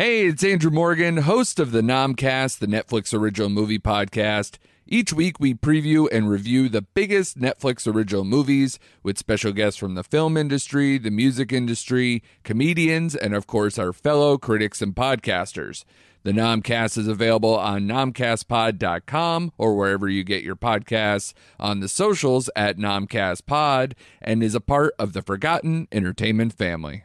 Hey, it's Andrew Morgan, host of the Nomcast, the Netflix original movie podcast. Each week, we preview and review the biggest Netflix original movies with special guests from the film industry, the music industry, comedians, and of course, our fellow critics and podcasters. The Nomcast is available on nomcastpod.com or wherever you get your podcasts, on the socials at nomcastpod, and is a part of the Forgotten Entertainment family.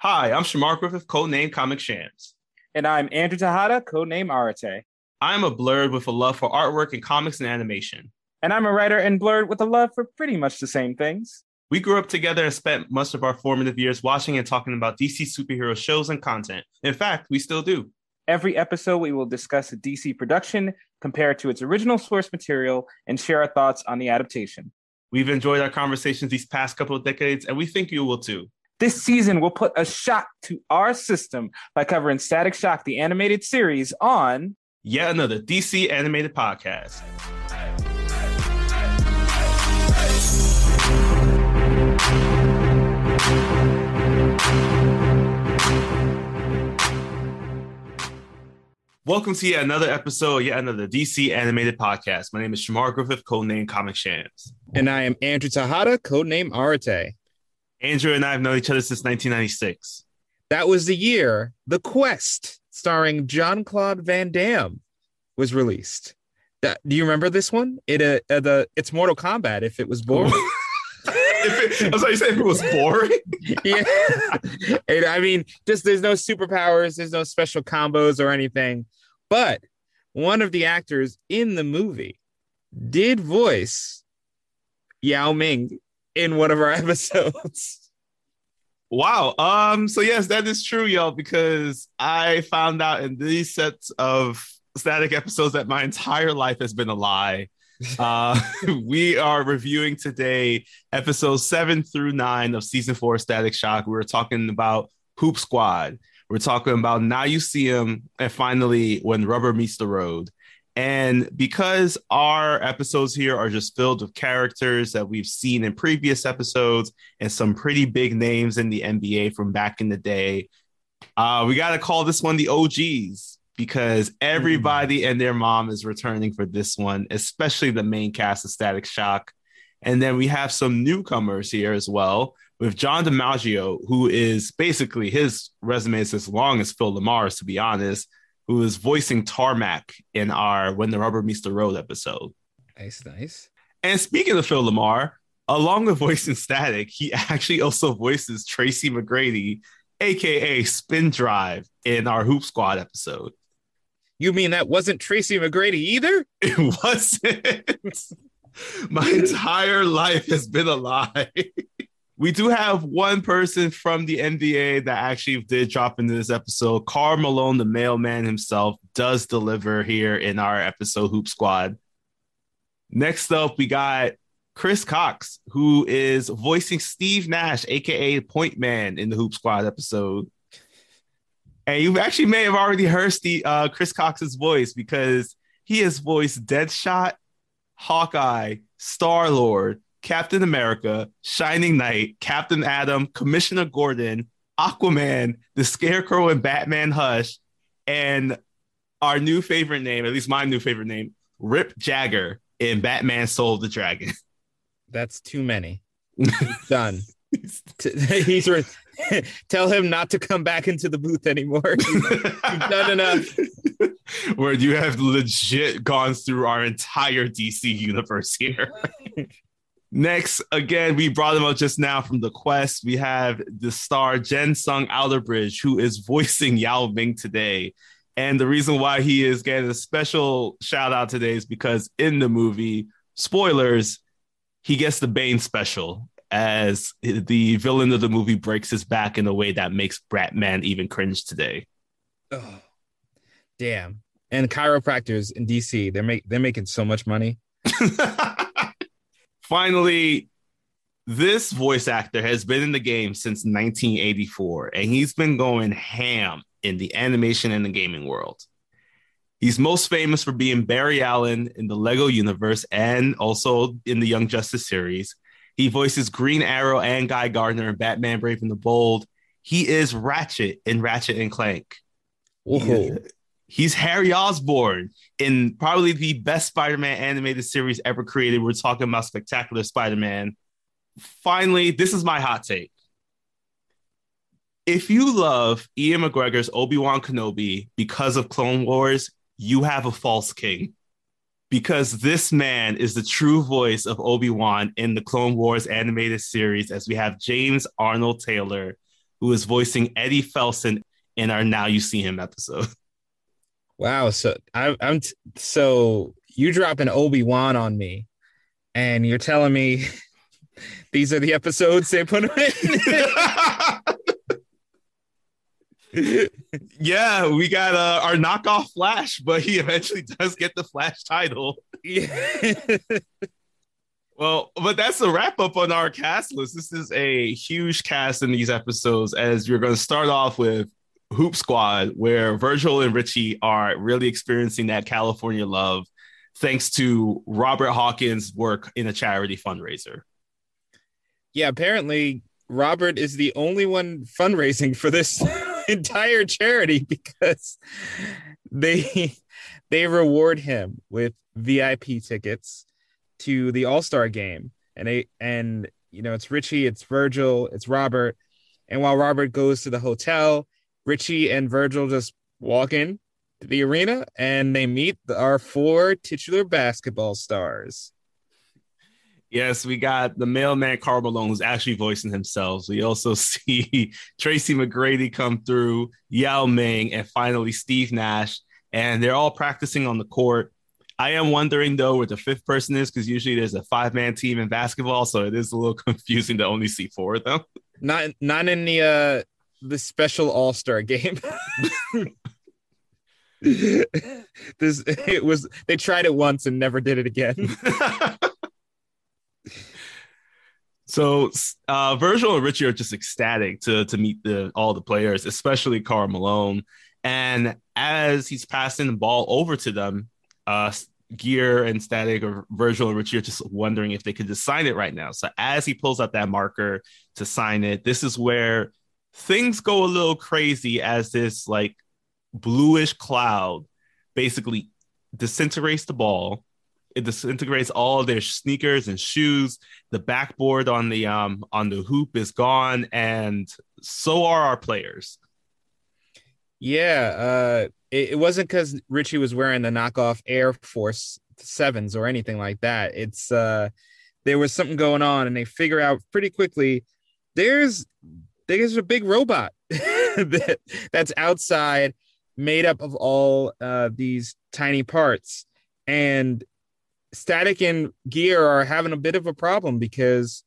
Hi, I'm Shamar Griffith, codename Comic Shams. And I'm Andrew Tejada, codename Arate. I'm a Blerd with a love for artwork and comics and animation. And I'm a writer and Blerd with a love for pretty much the same things. We grew up together and spent much of our formative years watching and talking about DC superhero shows and content. In fact, we still do. Every episode, we will discuss a DC production, compare it to its original source material, and share our thoughts on the adaptation. We've enjoyed our conversations these past couple of decades, and we think you will too. This season, we'll put a shock to our system by covering Static Shock, the animated series, on yet another DC animated podcast. Welcome to yet another episode, yet another DC animated podcast. My name is Shamar Griffith, codename Comic Shams. And I am Andrew Tejada, codename Arate. Andrew and I have known each other since 1996. That was the year The Quest, starring Jean-Claude Van Damme, was released. That, do you remember this one? It uh, uh the it's Mortal Kombat. If it was boring. if it, I was like, if it was boring. yeah, and, I mean, just there's no superpowers, there's no special combos or anything. But one of the actors in the movie did voice Yao Ming in one of our episodes. Wow. Um. So yes, that is true, y'all. Because I found out in these sets of static episodes that my entire life has been a lie. Uh, we are reviewing today episodes seven through nine of season four Static Shock. We were talking about Hoop Squad. We're talking about Now You See Him, and finally When Rubber Meets the Road. And because our episodes here are just filled with characters that we've seen in previous episodes and some pretty big names in the NBA from back in the day, uh, we got to call this one the OGs because everybody mm-hmm. and their mom is returning for this one, especially the main cast of Static Shock. And then we have some newcomers here as well with John DiMaggio, who is basically his resume is as long as Phil LaMarr's, to be honest who is voicing Tarmac in our When the Rubber Meets the Road episode. Nice, nice. And speaking of Phil LaMarr, along with voicing Static, he actually also voices Tracy McGrady, aka Spin Drive, in our Hoop Squad episode. You mean that wasn't Tracy McGrady either? It wasn't. My entire life has been a lie. we do have one person from the NBA that actually did drop into this episode. Karl Malone, the mailman himself, does deliver here in our episode Hoop Squad. Next up, we got Chris Cox, who is voicing Steve Nash, aka Point Man, in the Hoop Squad episode. And you actually may have already heard Steve, uh, Chris Cox's voice because he has voiced Deadshot, Hawkeye, Star Lord, Captain America, Shining Knight, Captain Adam, Commissioner Gordon, Aquaman, the Scarecrow, and Batman Hush, and our new favorite name, at least my new favorite name, Rip Jagger in Batman Soul of the Dragon. That's too many. He's done. he's re- tell him not to come back into the booth anymore. He's done enough. Where you have legit gone through our entire DC universe here. Next, again, we brought him up just now from the quest. We have the star Jen Sung Outerbridge, who is voicing Yao Ming today. And the reason why he is getting a special shout out today is because in the movie, spoilers, he gets the Bane special as the villain of the movie breaks his back in a way that makes Batman even cringe today. Oh. Damn. And chiropractors in DC, they're make they're making so much money. Finally, this voice actor has been in the game since 1984, and he's been going ham in the animation and the gaming world. He's most famous for being Barry Allen in the Lego universe and also in the Young Justice series. He voices Green Arrow and Guy Gardner in Batman Brave and the Bold. He is Ratchet in Ratchet and Clank. He's Harry Osborn in probably the best Spider-Man animated series ever created. We're talking about Spectacular Spider-Man. Finally, this is my hot take. If you love Ewan McGregor's Obi-Wan Kenobi because of Clone Wars, you have a false king. Because this man is the true voice of Obi-Wan in the Clone Wars animated series, as we have James Arnold Taylor, who is voicing Eddie Felson in our Now You See Him episode. Wow. So I, I'm t- so you drop an Obi Wan on me, and you're telling me these are the episodes they put in. yeah, we got uh, our knockoff Flash, but he eventually does get the Flash title. yeah. Well, but that's a wrap up on our cast list. This is a huge cast in these episodes, as you're going to start off with Hoop Squad, where Virgil and Richie are really experiencing that California love thanks to Robert Hawkins' work in a charity fundraiser. yeah. Apparently, Robert is the only one fundraising for this entire charity because they they reward him with VIP tickets to the All Star game, and they and you know it's Richie, it's Virgil, it's Robert, and while Robert goes to the hotel, Richie and Virgil just walk in to the arena and they meet our four titular basketball stars. Yes, we got the mailman Karl Malone who's actually voicing himself. We also see Tracy McGrady come through, Yao Ming, and finally Steve Nash. And they're all practicing on the court. I am wondering though where the fifth person is because usually there's a five man team in basketball, so it is a little confusing to only see four of them. Not not in the uh the special All Star game. this it was they tried it once and never did it again. so uh, Virgil and Richie are just ecstatic to to meet the all the players, especially Karl Malone. And as he's passing the ball over to them, uh, Gear and Static or Virgil and Richie are just wondering if they could just sign it right now. So as he pulls out that marker to sign it, this is where things go a little crazy as this like bluish cloud basically disintegrates the ball. It disintegrates all their sneakers and shoes. The backboard on the um on the hoop is gone, and so are our players. Yeah, uh, it, it wasn't because Richie was wearing the knockoff Air Force Sevens or anything like that. It's uh, there was something going on, and they figure out pretty quickly. There's there's a big robot that, that's outside, made up of all uh, these tiny parts, and Static and Gear are having a bit of a problem because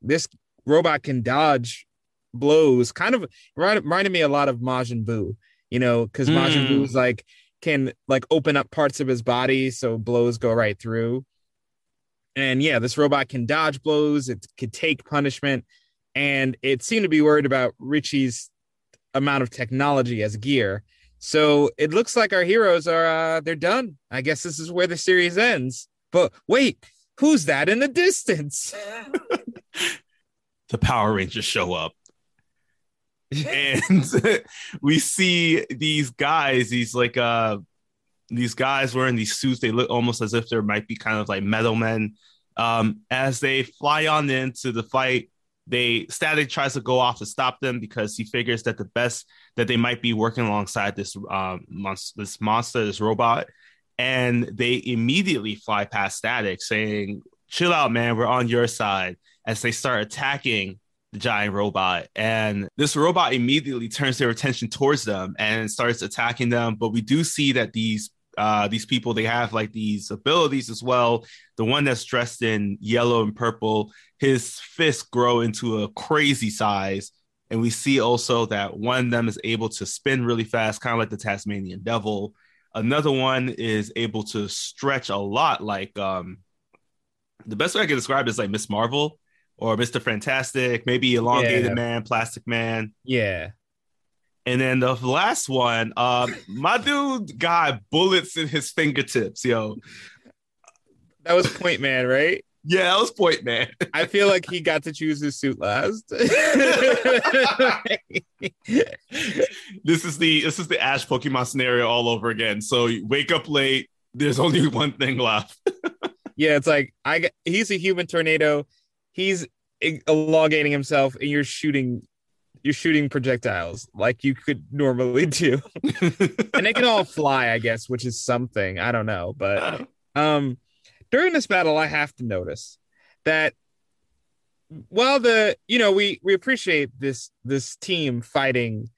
this robot can dodge blows. Kind of reminded, reminded me a lot of Majin Buu, you know, because Mm. Majin Buu's like can like open up parts of his body so blows go right through. And yeah, this robot can dodge blows. It could take punishment, and it seemed to be worried about Richie's amount of technology as gear. So it looks like our heroes are uh, they're done. I guess this is where the series ends. But wait, who's that in the distance? The Power Rangers show up. and we see these guys, these like uh these guys wearing these suits, they look almost as if there might be kind of like metal men. Um, as they fly on into the fight, they Static tries to go off to stop them because he figures that the best that they might be working alongside this um monster, this monster, this robot, and they immediately fly past Static, saying, "Chill out, man, we're on your side." As they start attacking the giant robot, and this robot immediately turns their attention towards them and starts attacking them. But we do see that these uh, these people they have like these abilities as well. The one that's dressed in yellow and purple, his fists grow into a crazy size, And we see also that one of them is able to spin really fast, kind of like the Tasmanian devil. Another one is able to stretch a lot, like um, the best way I can describe it is like Miss Marvel or Mr. Fantastic, maybe Elongated Yeah. Man, Plastic Man. Yeah. And then the last one, um, my dude got bullets in his fingertips, yo. That was Point Man, right? Yeah, that was Point Man. I feel like he got to choose his suit last. this is the this is the Ash Pokemon scenario all over again. So you wake up late. There's only one thing left. yeah, it's like I he's a human tornado. He's elongating himself, and you're shooting, you're shooting projectiles like you could normally do, and they can all fly, I guess, which is something. I don't know, but um, during this battle, I have to notice that while the you know we we appreciate this this team fighting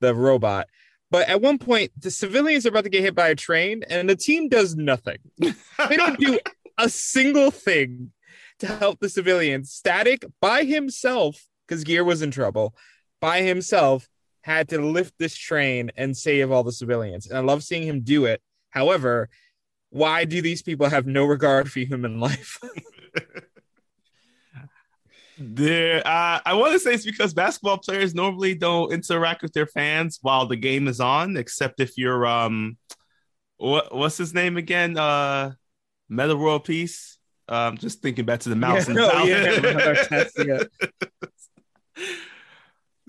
the robot. But at one point, the civilians are about to get hit by a train, and the team does nothing. They don't do a single thing to help the civilians. Static by himself, because Gear was in trouble, by himself had to lift this train and save all the civilians. And I love seeing him do it. However, why do these people have no regard for human life? There, uh, I want to say it's because basketball players normally don't interact with their fans while the game is on, except if you're um, what what's his name again? Uh, Metta World Peace. Um, just thinking back to the mouse. Yeah, no, yeah, test, yeah.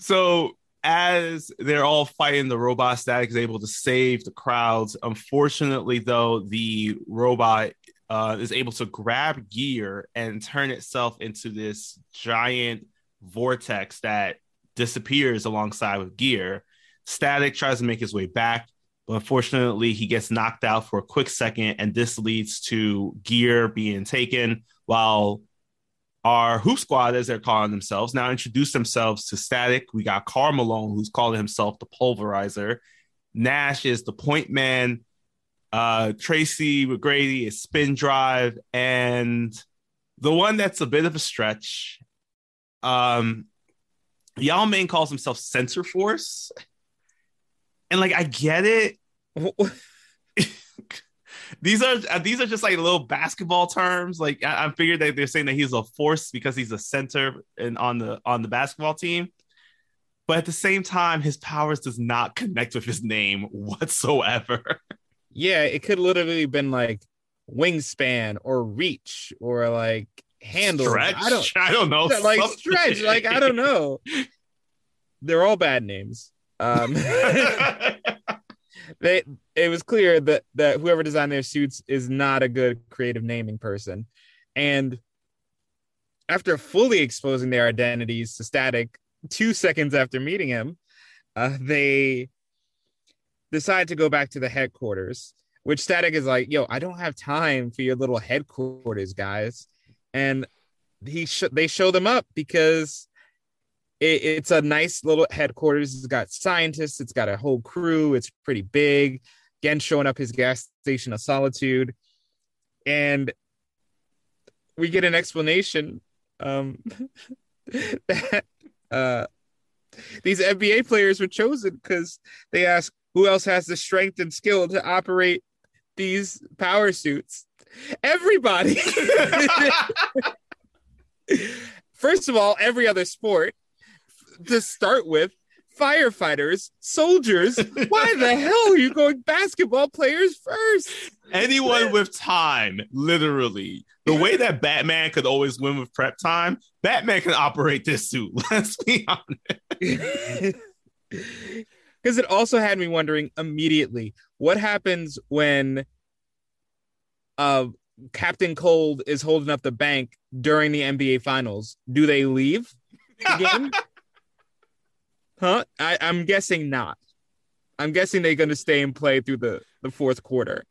So as they're all fighting, the robot static is able to save the crowds. Unfortunately, though, the robot uh, is able to grab gear and turn itself into this giant vortex that disappears alongside with gear. Static tries to make his way back, but unfortunately, he gets knocked out for a quick second, and this leads to gear being taken while our Hoop Squad, as they're calling themselves, now introduce themselves to Static. We got Karl Malone, who's calling himself the Pulverizer. Nash is the Point Man. Uh, Tracy McGrady is Spin Drive, and the one that's a bit of a stretch. Um, Yao Ming calls himself Sensor Force, and like I get it. these are uh, these are just like little basketball terms. Like I, I figured that they're saying that he's a force because he's a center and on the on the basketball team. But at the same time, his powers does not connect with his name whatsoever. yeah, it could literally been like wingspan or reach or like handle. Stretch? I don't I don't know. like something. stretch. Like I don't know. They're all bad names. Um, they it was clear that that whoever designed their suits is not a good creative naming person, and after fully exposing their identities to Static two seconds after meeting him, uh, they decide to go back to the headquarters. Which Static is like, "Yo, I don't have time for your little headquarters, guys," and he sh- they show them up because it, it's a nice little headquarters. It's got scientists. It's got a whole crew. It's pretty big. Again, showing up his gas station of solitude, and we get an explanation um, that uh, these NBA players were chosen because they asked who else has the strength and skill to operate these power suits. Everybody. First of all, every other sport to start with, firefighters, soldiers. Why the hell are you going basketball players first? Anyone with time, literally. The way that Batman could always win with prep time, Batman can operate this suit. Let's be honest. Because it also had me wondering immediately what happens when uh, Captain Cold is holding up the bank during the NBA Finals. Do they leave the game? Huh? I, I'm guessing not. I'm guessing they're going to stay and play through the, the fourth quarter.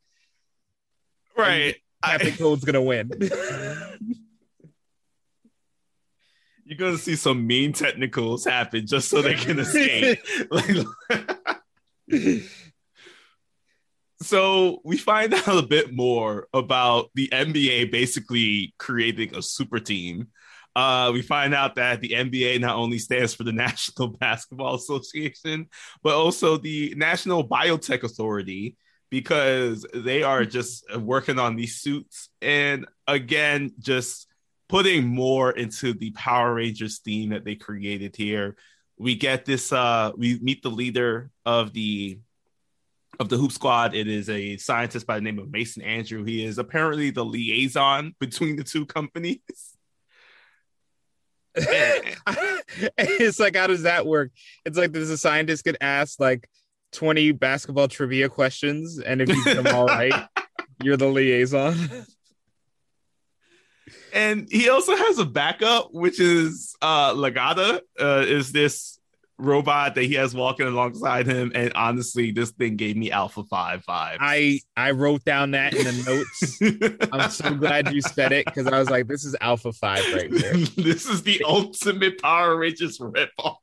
Right. I- Cold's going to win. you're gonna see some mean technicals happen just so they can escape. So we find out a bit more about the NBA basically creating a super team. Uh, we find out that the NBA not only stands for the National Basketball Association, but also the National Biotech Authority because they are just working on these suits and again just putting more into the Power Rangers theme that they created here. We get this uh we meet the leader of the of the Hoop Squad. It is a scientist by the name of Mason Andrew. He is apparently the liaison between the two companies. it's like, how does that work? It's like, does a scientist get asked like 20 basketball trivia questions? And if you get them all right, you're the liaison. and he also has a backup, which is uh Legata, uh, is this robot that he has walking alongside him. And honestly, this thing gave me Alpha 5 vibes. I I wrote down that in the notes. I'm so glad you said it because I was like, this is Alpha 5 right here. this is the ultimate Power Rangers ripoff.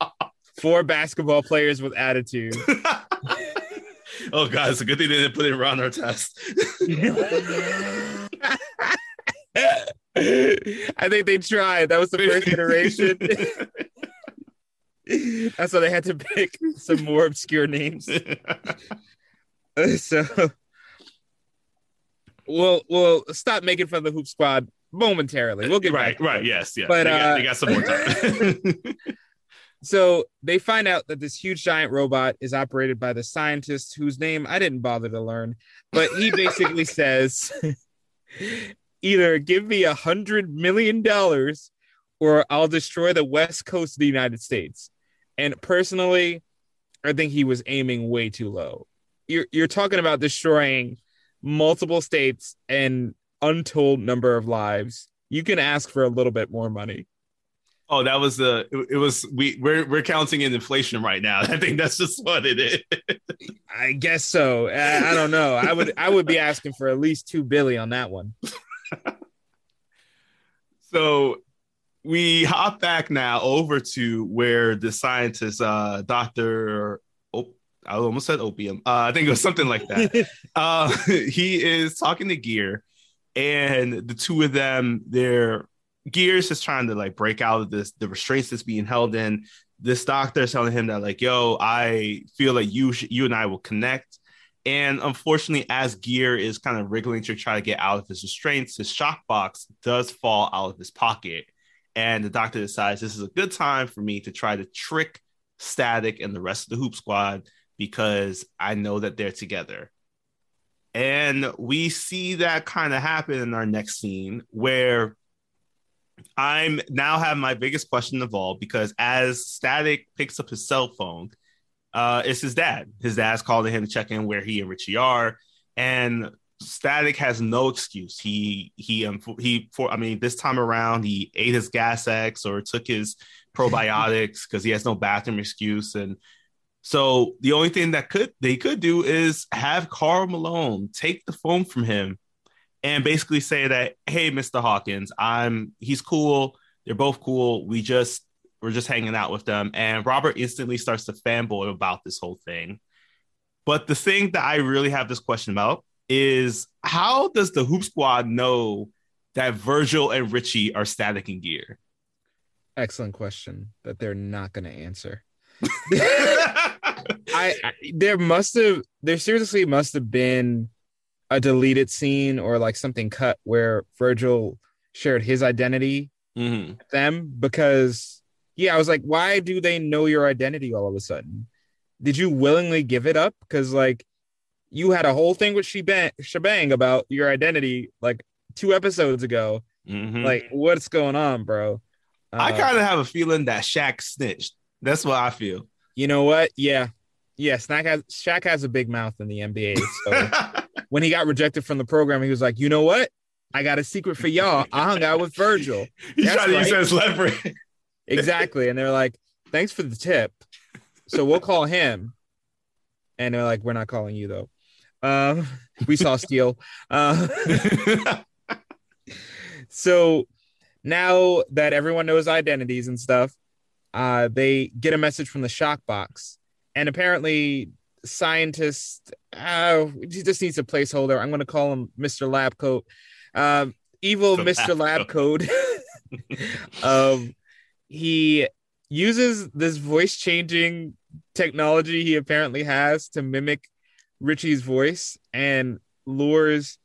Four basketball players with attitude. oh god, it's a good thing they didn't put it around our test. I think they tried. That was the first iteration. That's why they had to pick some more obscure names. so we'll we'll stop making fun of the Hoop Squad momentarily. We'll get right, back. right, yes, yes. But, they, got, uh, they got some more time. So they find out that this huge giant robot is operated by the scientist whose name I didn't bother to learn, but he basically says either give me a hundred million dollars or I'll destroy the west coast of the United States. And personally, I think he was aiming way too low. You're you're talking about destroying multiple states and untold number of lives. You can ask for a little bit more money. oh, that was the it, it was we we're we're counting in inflation right now. I think that's just what it is. I guess so. I, I don't know. I would I would be asking for at least two billy on that one. So we hop back now over to where the scientist, uh, Doctor, oh, I almost said opium. Uh, I think it was something like that. uh, he is talking to Gear, and the two of them, their Gears is trying to like break out of this the restraints that's being held in. This doctor is telling him that like, yo, I feel like you sh- you and I will connect. And unfortunately, as Gear is kind of wriggling to try to get out of his restraints, his shock box does fall out of his pocket. And the doctor decides this is a good time for me to try to trick Static and the rest of the Hoop Squad because I know that they're together. And we see that kind of happen in our next scene where I'm now have my biggest question of all because as Static picks up his cell phone, uh, it's his dad. His dad's calling him to check in where he and Richie are, and Static has no excuse. He he um, he for I mean this time around he ate his gas X or took his probiotics because he has no bathroom excuse and so the only thing that could they could do is have Karl Malone take the phone from him and basically say that hey Mr. Hawkins I'm he's cool they're both cool we just we're just hanging out with them and Robert instantly starts to fanboy about this whole thing but the thing that I really have this question about is how does the Hoop Squad know that Virgil and Richie are static in gear? Excellent question that they're not going to answer. I, I there must have there seriously must have been a deleted scene or like something cut where Virgil shared his identity Mhm. with them because yeah, I was like, why do they know your identity all of a sudden? Did you willingly give it up? Because like you had a whole thing with Shebang, Shebang about your identity like two episodes ago. Mhm. Like, what's going on, bro? I Uh, kind of have a feeling that Shaq snitched. That's what I feel. You know what? Yeah. Yeah, Snack has Shaq has a big mouth in the NBA. So when he got rejected from the program, he was like, you know what? I got a secret for y'all. I hung out with Virgil. He's That's trying to use right. that leverage. Exactly. And they're like, thanks for the tip. So we'll call him. And they're like, we're not calling you though. Um, we saw Steel. Uh, so now that everyone knows identities and stuff, uh, they get a message from the shock box. And apparently, scientist, uh, he just needs a placeholder. I'm going to call him Mr. Lab Coat. Um, evil The Mr. Lab Lab Coat um, he uses this voice changing technology he apparently has to mimic Richie's voice and lures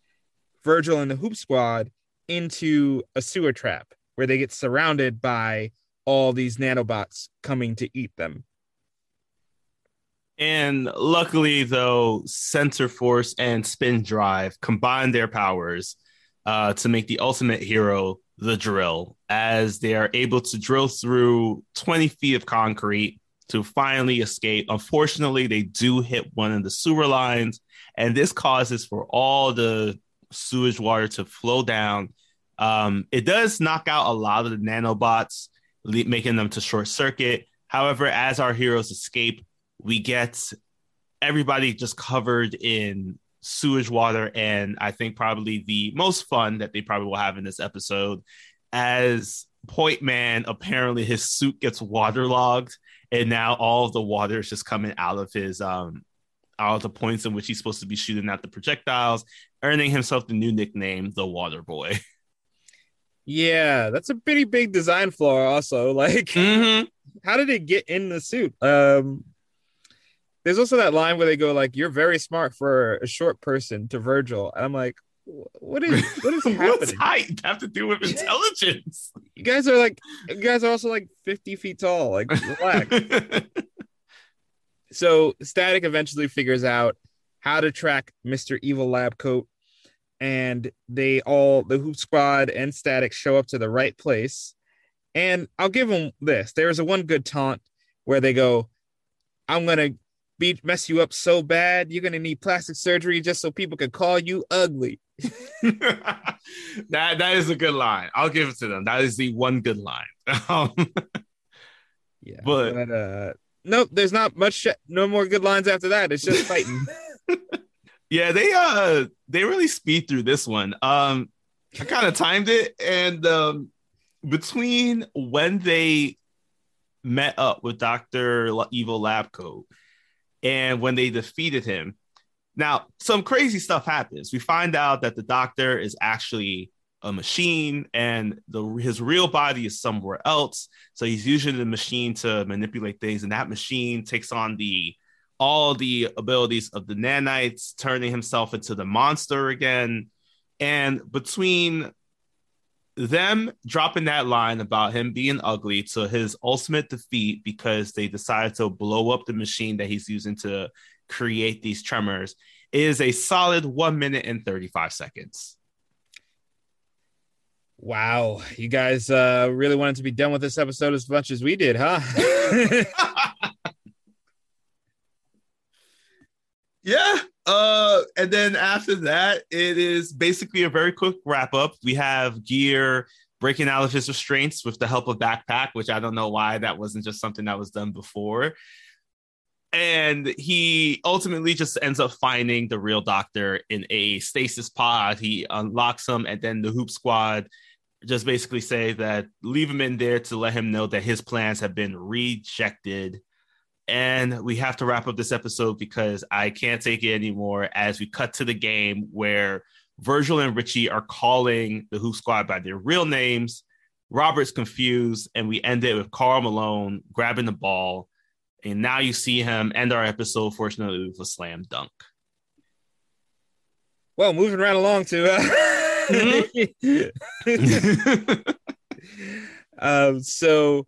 Virgil and the Hoop Squad into a sewer trap where they get surrounded by all these nanobots coming to eat them. And luckily, though, Sensor Force and Spin Drive combine their powers uh, to make the ultimate hero, the drill, as they are able to drill through 20 feet of concrete to finally escape. Unfortunately, they do hit one of the sewer lines, and this causes for all the sewage water to flow down. Um, it does knock out a lot of the nanobots, le- making them to short circuit. However, as our heroes escape, we get everybody just covered in sewage water and i think probably the most fun that they probably will have in this episode as point man apparently his suit gets waterlogged and now all the water is just coming out of his um out of the points in which he's supposed to be shooting at the projectiles earning himself the new nickname the water boy Yeah, that's a pretty big design flaw. Also, like, mm-hmm. how did it get in the suit? Um, there's also that line where they go like, "You're very smart for a short person" to Virgil, and I'm like, "What is what is what's happening? height have to do with intelligence You guys are like, you guys are also like 50 feet tall. Like, relax." so Static eventually figures out how to track Mr. Evil Lab Coat, and they all the Hoop Squad and Static show up to the right place. And I'll give them this: there's a one good taunt where they go, "I'm gonna beat mess you up so bad, you're gonna need plastic surgery just so people can call you ugly." that that is a good line. I'll give it to them. That is the one good line. Um, Yeah, But- uh, nope, there's not much. sh- No more good lines after that. It's just fighting. yeah, they uh they really speed through this one. Um, I kind of timed it, and um, between when they met up with Doctor Evil Labcoat and when they defeated him, now some crazy stuff happens. We find out that the Doctor is actually a machine, and the his real body is somewhere else. So he's using the machine to manipulate things, and that machine takes on the all the abilities of the nanites, turning himself into the monster again. And between them dropping that line about him being ugly to his ultimate defeat because they decided to blow up the machine that he's using to create these tremors is a solid one minute and 35 seconds. wow, you guys uh, really wanted to be done with this episode as much as we did, huh? Yeah. Uh, and then after that, it is basically a very quick wrap up. We have Gear breaking out of his restraints with the help of Backpack, which I don't know why that wasn't just something that was done before. And he ultimately just ends up finding the real doctor in a stasis pod. He unlocks him, and then the Hoop Squad just basically say that leave him in there to let him know that his plans have been rejected and we have to wrap up this episode because I can't take it anymore as we cut to the game where Virgil and Richie are calling the Hoop Squad by their real names. Robert's confused, and we end it with Karl Malone grabbing the ball. And now you see him end our episode, fortunately, with a slam dunk. well, moving right along to. Uh... um, so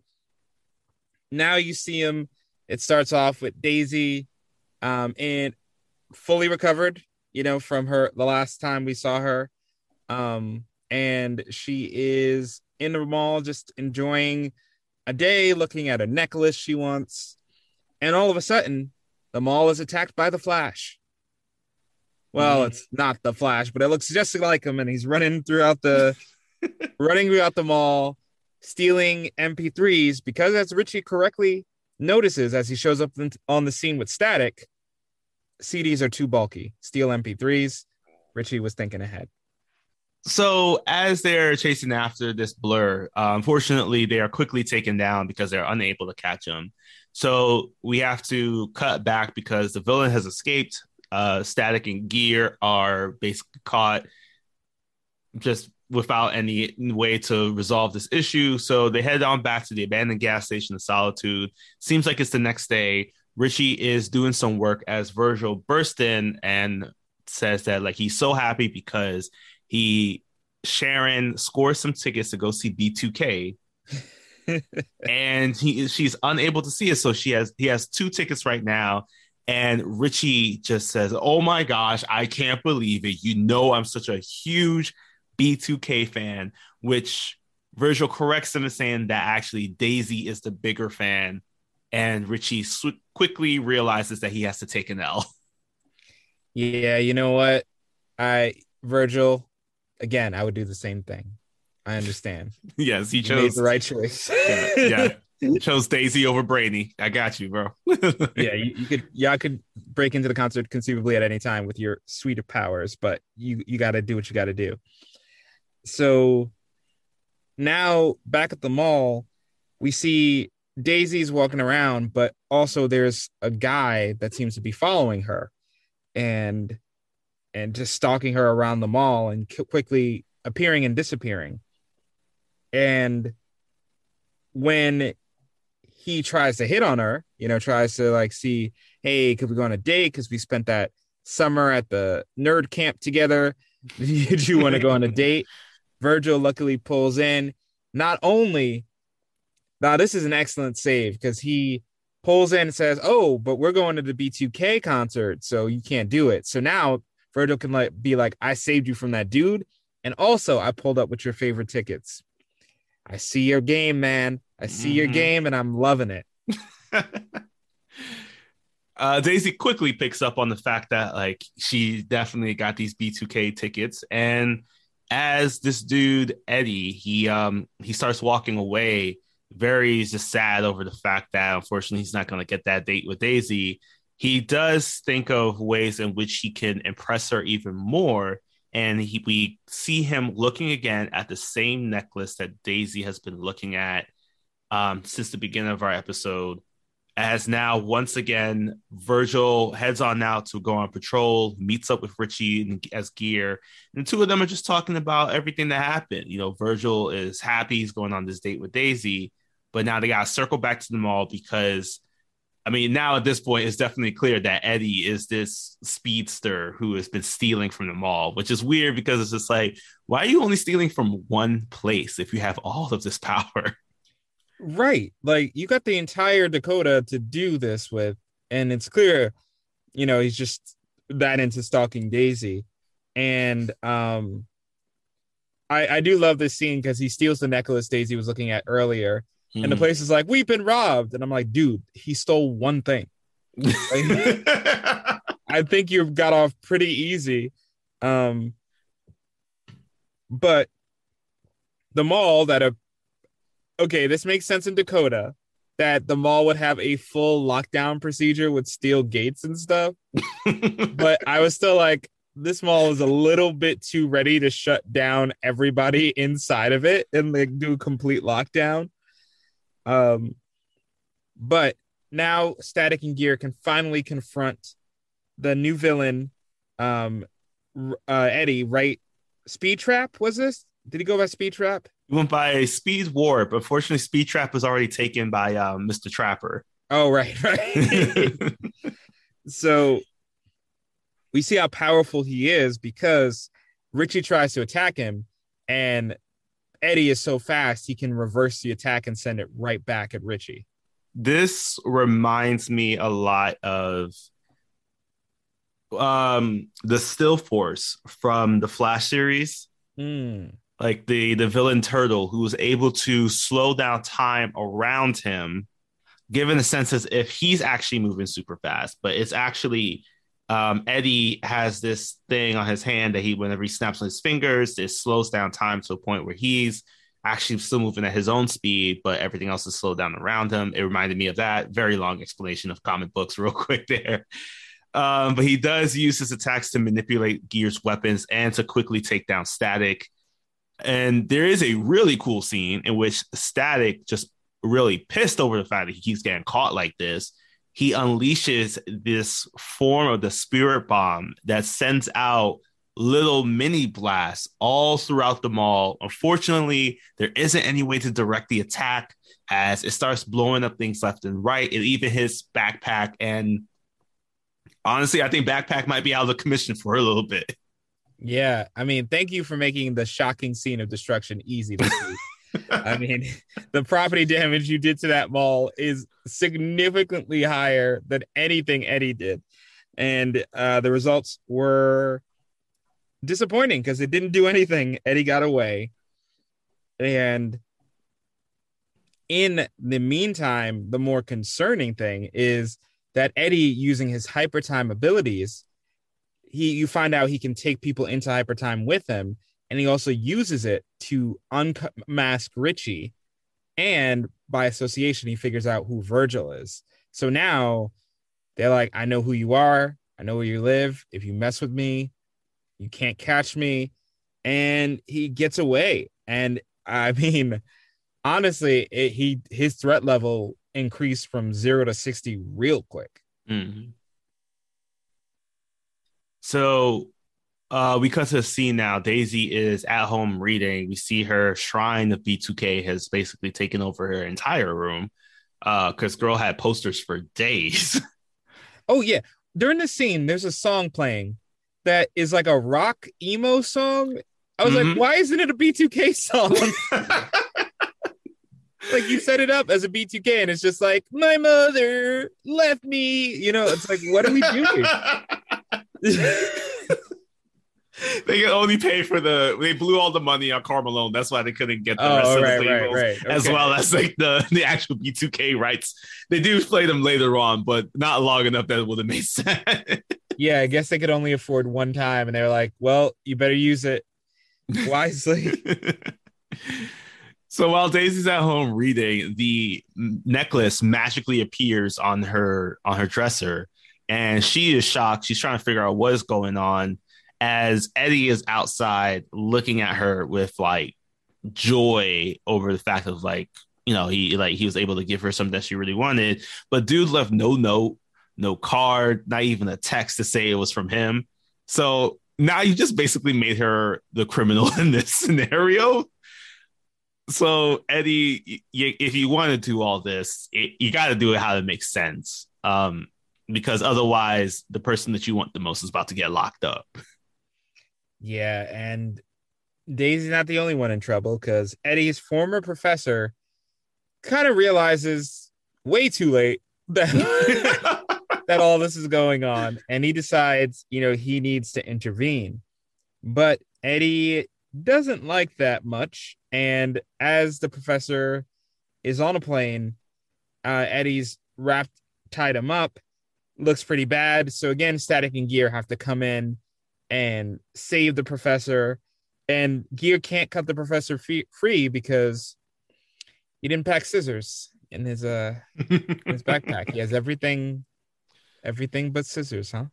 now you see him. It starts off with Daisy, um, and fully recovered. You know, from her the last time we saw her, um, and she is in the mall just enjoying a day, looking at a necklace she wants, and all of a sudden, the mall is attacked by the Flash. Well, Mhm. it's not the Flash, but it looks just like him, and he's running throughout the running throughout the mall, stealing MP3s because, as Richie correctly notices as he shows up on the scene with Static, CDs are too bulky. Steal MP3s. Richie was thinking ahead. so as they're chasing after this blur uh, unfortunately they are quickly taken down because they're unable to catch him so we have to cut back because the villain has escaped uh, static and gear are basically caught just without any way to resolve this issue. So they head on back to the abandoned gas station of Solitude. Seems like it's the next day. Richie is doing some work as Virgil bursts in and says that like he's so happy because he Sharon scores some tickets to go see B2K. And he she's unable to see it. So she has he has two tickets right now. And Richie just says, Oh my gosh, I can't believe it. You know, I'm such a huge B2K fan, which Virgil corrects him saying that actually Daisy is the bigger fan. And Richie sw- quickly realizes that he has to take an L. Yeah, you know what? I Virgil, again, I would do the same thing. I understand. yes, he chose made the right choice. yeah, yeah. He chose Daisy over Brainy. I got you, bro. yeah, you, you could yeah, I could break into the concert conceivably at any time with your suite of powers, but you you got to do what you got to do. So now back at the mall, we see Daisy's walking around, but also there's a guy that seems to be following her, and and just stalking her around the mall and quickly appearing and disappearing. And when he tries to hit on her, you know, tries to like see, hey, could we go on a date? Because we spent that summer at the nerd camp together. Did you want to go on a date? Virgil luckily pulls in. Not only now, this is an excellent save because he pulls in and says, "Oh, but we're going to the B2K concert, so you can't do it." So now Virgil can like be like, "I saved you from that dude, and also I pulled up with your favorite tickets. I see your game, man. I see your Mhm. game, and I'm loving it." uh, Daisy quickly picks up on the fact that like she definitely got these B2K tickets, and as this dude Eddie, he um he starts walking away, very just sad over the fact that unfortunately he's not going to get that date with Daisy. He does think of ways in which he can impress her even more, and he, we see him looking again at the same necklace that Daisy has been looking at um, since the beginning of our episode as now once again Virgil heads on out to go on patrol, meets up with Richie as Gear, and the two of them are just talking about everything that happened. You know, Virgil is happy he's going on this date with Daisy, but now they got to circle back to the mall because, I mean, now at this point it's definitely clear that Eddie is this speedster who has been stealing from the mall, which is weird because it's just like, why are you only stealing from one place if you have all of this power? Right. Like you got the entire Dakota to do this with, and it's clear, you know, he's just that into stalking Daisy. And um I I do love this scene because he steals the necklace Daisy was looking at earlier. And the Hmm. place is like, we've been robbed. And I'm like, dude, he stole one thing. I think you've got off pretty easy. Um, but the mall that a okay, this makes sense in Dakota that the mall would have a full lockdown procedure with steel gates and stuff. But I was still like, this mall is a little bit too ready to shut down everybody inside of it and like do a complete lockdown. Um, but now Static and Gear can finally confront the new villain, um, uh, Eddie. Right? Speed Trap was this? Did he go by Speed Trap? He went by Speed Warp. Unfortunately, Speed Trap was already taken by um, Mr. Trapper. Oh, right, right. so we see how powerful he is because Richie tries to attack him, and Eddie is so fast he can reverse the attack and send it right back at Richie. this reminds me a lot of um the Still Force from the Flash series. Hmm. like the the villain turtle who was able to slow down time around him given the sense as if he's actually moving super fast but it's actually um, eddie has this thing on his hand that he whenever he snaps on his fingers it slows down time to a point where he's actually still moving at his own speed but everything else is slowed down around him. It reminded me of that. Very long explanation of comic books real quick there. Um, but he does use his attacks to manipulate gear's weapons and to quickly take down static. And there is a really cool scene in which Static just really pissed over the fact that he keeps getting caught like this. He unleashes this form of the spirit bomb that sends out little mini blasts all throughout the mall. Unfortunately, there isn't any way to direct the attack as it starts blowing up things left and right. It even hits backpack and honestly, I think backpack might be out of the commission for a little bit. Yeah, I mean, thank you for making the shocking scene of destruction easy to see. I mean, the property damage you did to that mall is significantly higher than anything Eddie did. And uh, the results were disappointing because it didn't do anything. Eddie got away. And in the meantime, the more concerning thing is that Eddie, using his hypertime abilities, he you find out he can take people into hypertime with him and he also uses it to unmask Richie. And by association, he figures out who Virgil is. So now they're like, I know who you are. I know where you live. If you mess with me, you can't catch me. And he gets away. And I mean, honestly, it, he his threat level increased from zero to 60 real quick. Mm-hmm. So uh, we cut to a scene now. Daisy is at home reading. We see her shrine of B2K has basically taken over her entire room because uh, girl had posters for days. oh yeah, during the scene, there's a song playing that is like a rock emo song. I was mm-hmm. like, why isn't it a B2K song? like you set it up as a B2K, and it's just like my mother left me. You know, it's like, what are we doing? they can only pay for the they blew all the money on Karl Malone. That's why they couldn't get the oh, rest right, of the right, right. Okay. as well as like the, the actual B2K rights. They do play them later on, but not long enough that it would have made sense. yeah, I guess they could only afford one time, and they're like, "Well, you better use it wisely." so while Daisy's at home reading, the necklace magically appears on her on her dresser, and she is shocked. She's trying to figure out what is going on as Eddie is outside looking at her with like joy over the fact of like, you know, he like he was able to give her something that she really wanted, but dude left no note, no card, not even a text to say it was from him. So now you just basically made her the criminal in this scenario. So Eddie, if you want to do all this, it, you got to do it how it makes sense. Um, because otherwise, the person that you want the most is about to get locked up. Yeah, and Daisy's not the only one in trouble because Eddie's former professor kind of realizes way too late that that all this is going on, and he decides, you know, he needs to intervene. But Eddie doesn't like that much, and as the professor is on a plane, uh, Eddie's wrapped, tied him up, looks pretty bad. So again, Static and Gear have to come in and save the professor. And Gear can't cut the professor free because he didn't pack scissors in his uh in his backpack. He has everything, everything but scissors, huh?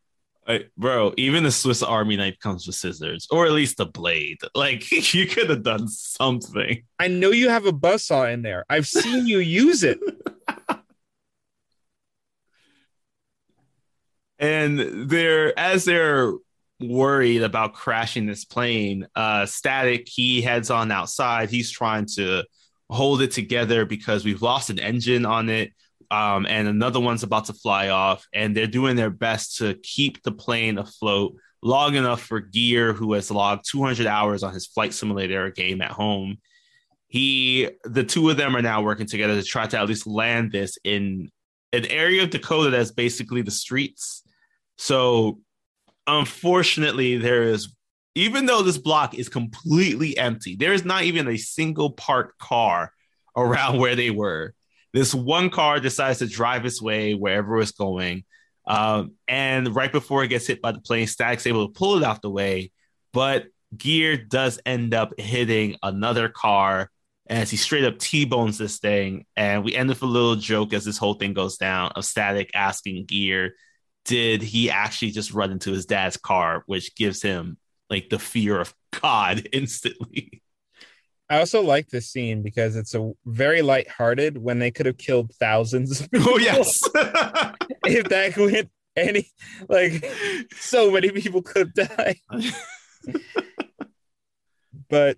Hey, bro, even the Swiss Army knife comes with scissors, or at least a blade. Like you could have done something. I know you have a buzz saw in there. I've seen you use it. and they're as they're worried about crashing this plane. Uh, Static, he heads on outside. He's trying to hold it together because we've lost an engine on it. Um, and another one's about to fly off, and they're doing their best to keep the plane afloat long enough for Gear, who has logged 200 hours on his flight simulator game at home. He, the two of them are now working together to try to at least land this in an area of Dakota that's basically the streets. So unfortunately, there is, even though this block is completely empty, there is not even a single parked car around where they were. This one car decides to drive its way wherever it's going. Um, and right before it gets hit by the plane, Static's able to pull it out the way, but Gear does end up hitting another car as he straight up T-bones this thing. And we end with a little joke as this whole thing goes down of Static asking Gear did he actually just run into his dad's car, which gives him like the fear of God instantly. I also like this scene because it's a very light-hearted when they could have killed thousands. Of people. Oh yes, if that went any like so many people could die. but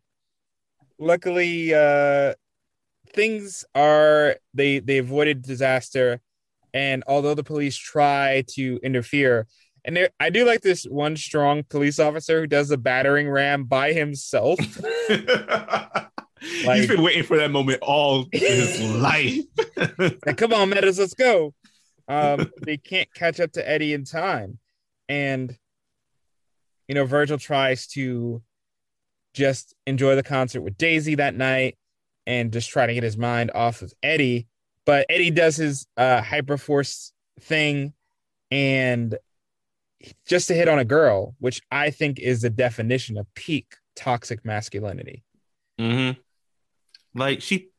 luckily, uh, things are they they avoided disaster, and although the police try to interfere, and there, I do like this one strong police officer who does the battering ram by himself. Like- He's been waiting for that moment all his life. like, come on, Meadows, let's go. Um, they can't catch up to Eddie in time. And, you know, Virgil tries to just enjoy the concert with Daisy that night and just try to get his mind off of Eddie. But Eddie does his uh, hyperforce thing and just to hit on a girl, which I think is the definition of peak toxic masculinity. hmm Like she,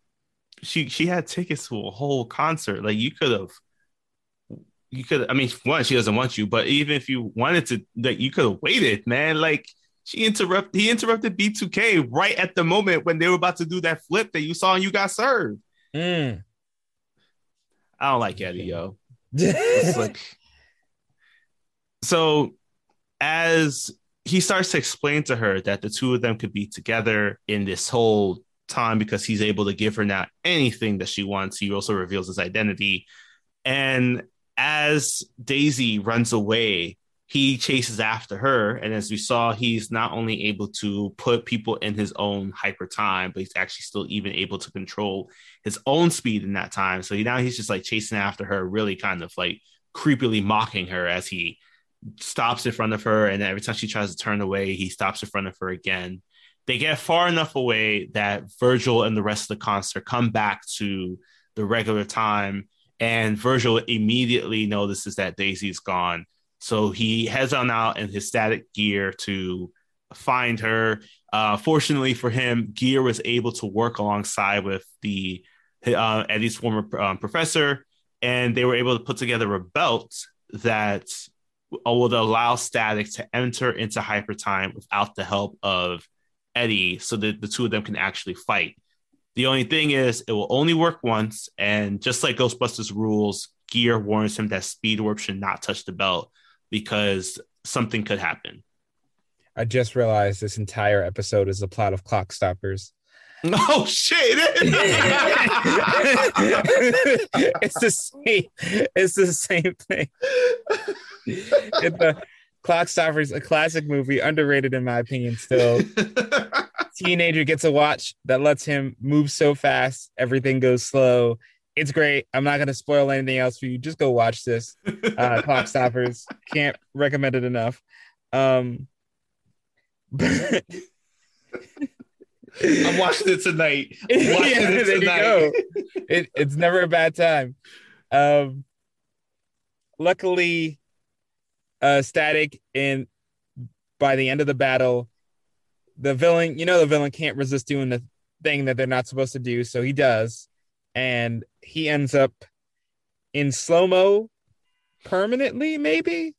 she, she had tickets to a whole concert. Like you could have, you could. I mean, one, she doesn't want you, but even if you wanted to, like you could have waited, man. Like she interrupt, he interrupted B2K right at the moment when they were about to do that flip that you saw and you got served. Mm. I don't like Eddie, yo. Like so as he starts to explain to her that the two of them could be together in this whole time because he's able to give her now anything that she wants. He also reveals his identity. And as Daisy runs away, he chases after her. And as we saw, he's not only able to put people in his own hyper time, but he's actually still even able to control his own speed in that time. So now he's just like chasing after her, really kind of like creepily mocking her as he stops in front of her. And every time she tries to turn away, he stops in front of her again. They get far enough away that Virgil and the rest of the concert come back to the regular time. And Virgil immediately notices that Daisy's gone. So he heads on out in his static gear to find her. Uh, fortunately for him, Gear was able to work alongside with the uh, Eddie's former um, professor, and they were able to put together a belt that would allow Static to enter into hyper time without the help of Eddie, so that the two of them can actually fight. The only thing is, it will only work once, and just like Ghostbusters rules, Gear warns him that Speed Warp should not touch the belt because something could happen. I just realized this entire episode is a plot of Clock Stoppers. Oh shit! it's the same. It's the same thing. It's a Clock Stoppers, a classic movie, underrated in my opinion. Still, teenager gets a watch that lets him move so fast, everything goes slow. It's great. I'm not gonna spoil anything else for you. Just go watch this. Uh, Clock Stoppers. Can't recommend it enough. Um, but I'm watching it tonight. yeah, Watching it there you tonight. go. It, it's never a bad time. Um, luckily, uh, Static and by the end of the battle, the villain, you know, the villain can't resist doing the thing that they're not supposed to do, so he does, and he ends up in slow mo permanently, maybe.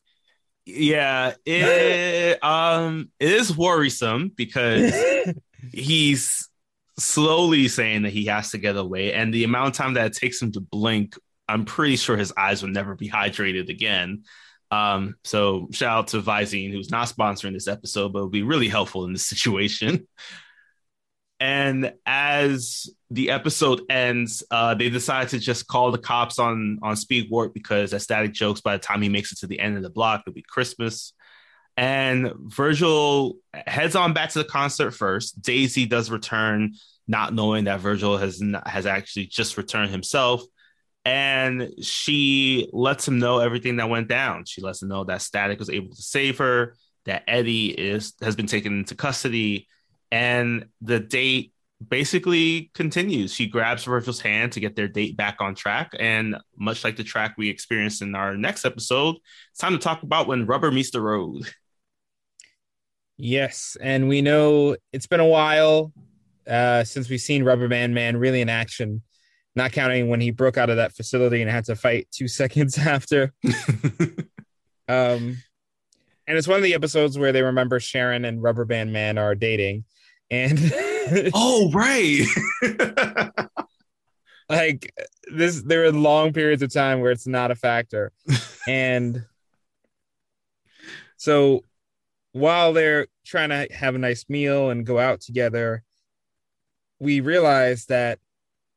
Yeah, it um it is worrisome because he's slowly saying that he has to get away, and the amount of time that it takes him to blink, I'm pretty sure his eyes will never be hydrated again. Um, so shout out to Visine, who's not sponsoring this episode, but would be really helpful in this situation. And as the episode ends, uh, they decide to just call the cops on on Speed Warp because as Static jokes, by the time he makes it to the end of the block, it'll be Christmas. And Virgil heads on back to the concert first. Daisy does return, not knowing that Virgil has not, has actually just returned himself, and she lets him know everything that went down. She lets him know that Static was able to save her, that Eddie is has been taken into custody, and the date basically continues. She grabs Virgil's hand to get their date back on track, and much like the track we experienced in our next episode, it's time to talk about when rubber meets the road. Yes, and we know it's been a while uh, since we've seen Rubber Band Man really in action. Not counting when he broke out of that facility and had to fight two seconds after. Um, and it's one of the episodes where they remember Sharon and Rubber Band Man are dating, and oh, right. like this, there are long periods of time where it's not a factor, and so while they're trying to have a nice meal and go out together, we realize that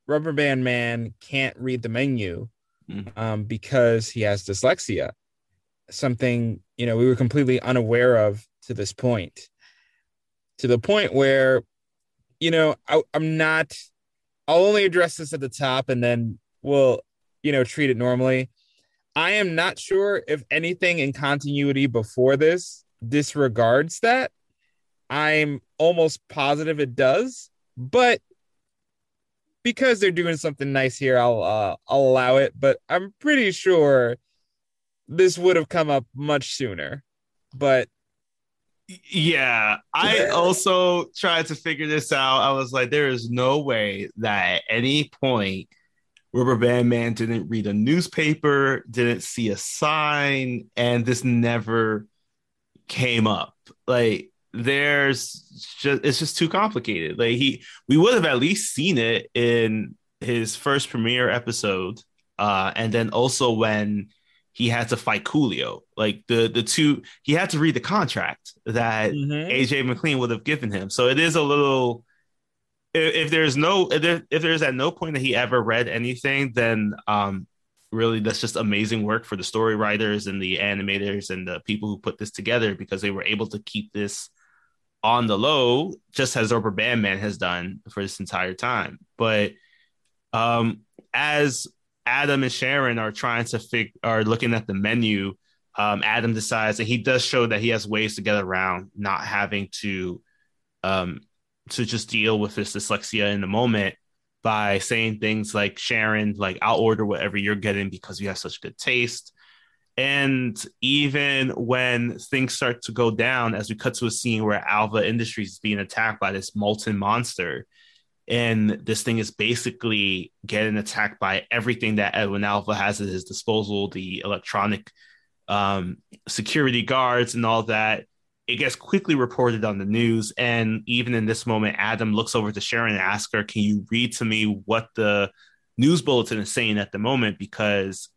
Rubber Band Man can't read the menu Mhm. um, because he has dyslexia, something you know we were completely unaware of to this point. To the point where, you know, I, I'm not. I'll only address this at the top, and then we'll, you know, treat it normally. I am not sure if anything in continuity before this disregards that. I'm almost positive it does, but because they're doing something nice here, I'll uh, I'll allow it. But I'm pretty sure this would have come up much sooner. But Yeah, I also tried to figure this out. I was like, there is no way that at any point Rubber Band Man didn't read a newspaper, didn't see a sign, and this never came up. Like, there's just it's just too complicated. Like he, we would have at least seen it in his first premiere episode, uh, and then also when he had to fight Coolio. Like the the two, he had to read the contract that AJ McLean would have given him. So it is a little. If, if there's no, if, there, if there's at no point that he ever read anything, then um, really that's just amazing work for the story writers and the animators and the people who put this together because they were able to keep this on the low, just as Rubber Band Man has done for this entire time. But um, as Adam and Sharon are trying to figure, are looking at the menu. Um, Adam decides, and he does show that he has ways to get around not having to, um, to just deal with his dyslexia in the moment by saying things like Sharon, like I'll order whatever you're getting because you have such good taste. And even when things start to go down, as we cut to a scene where Alva Industries is being attacked by this molten monster, and this thing is basically getting attacked by everything that Edwin Alva has at his disposal the electronic um, security guards and all that. It gets quickly reported on the news. And even in this moment, Adam looks over to Sharon and asks her, Can you read to me what the news bulletin is saying at the moment? Because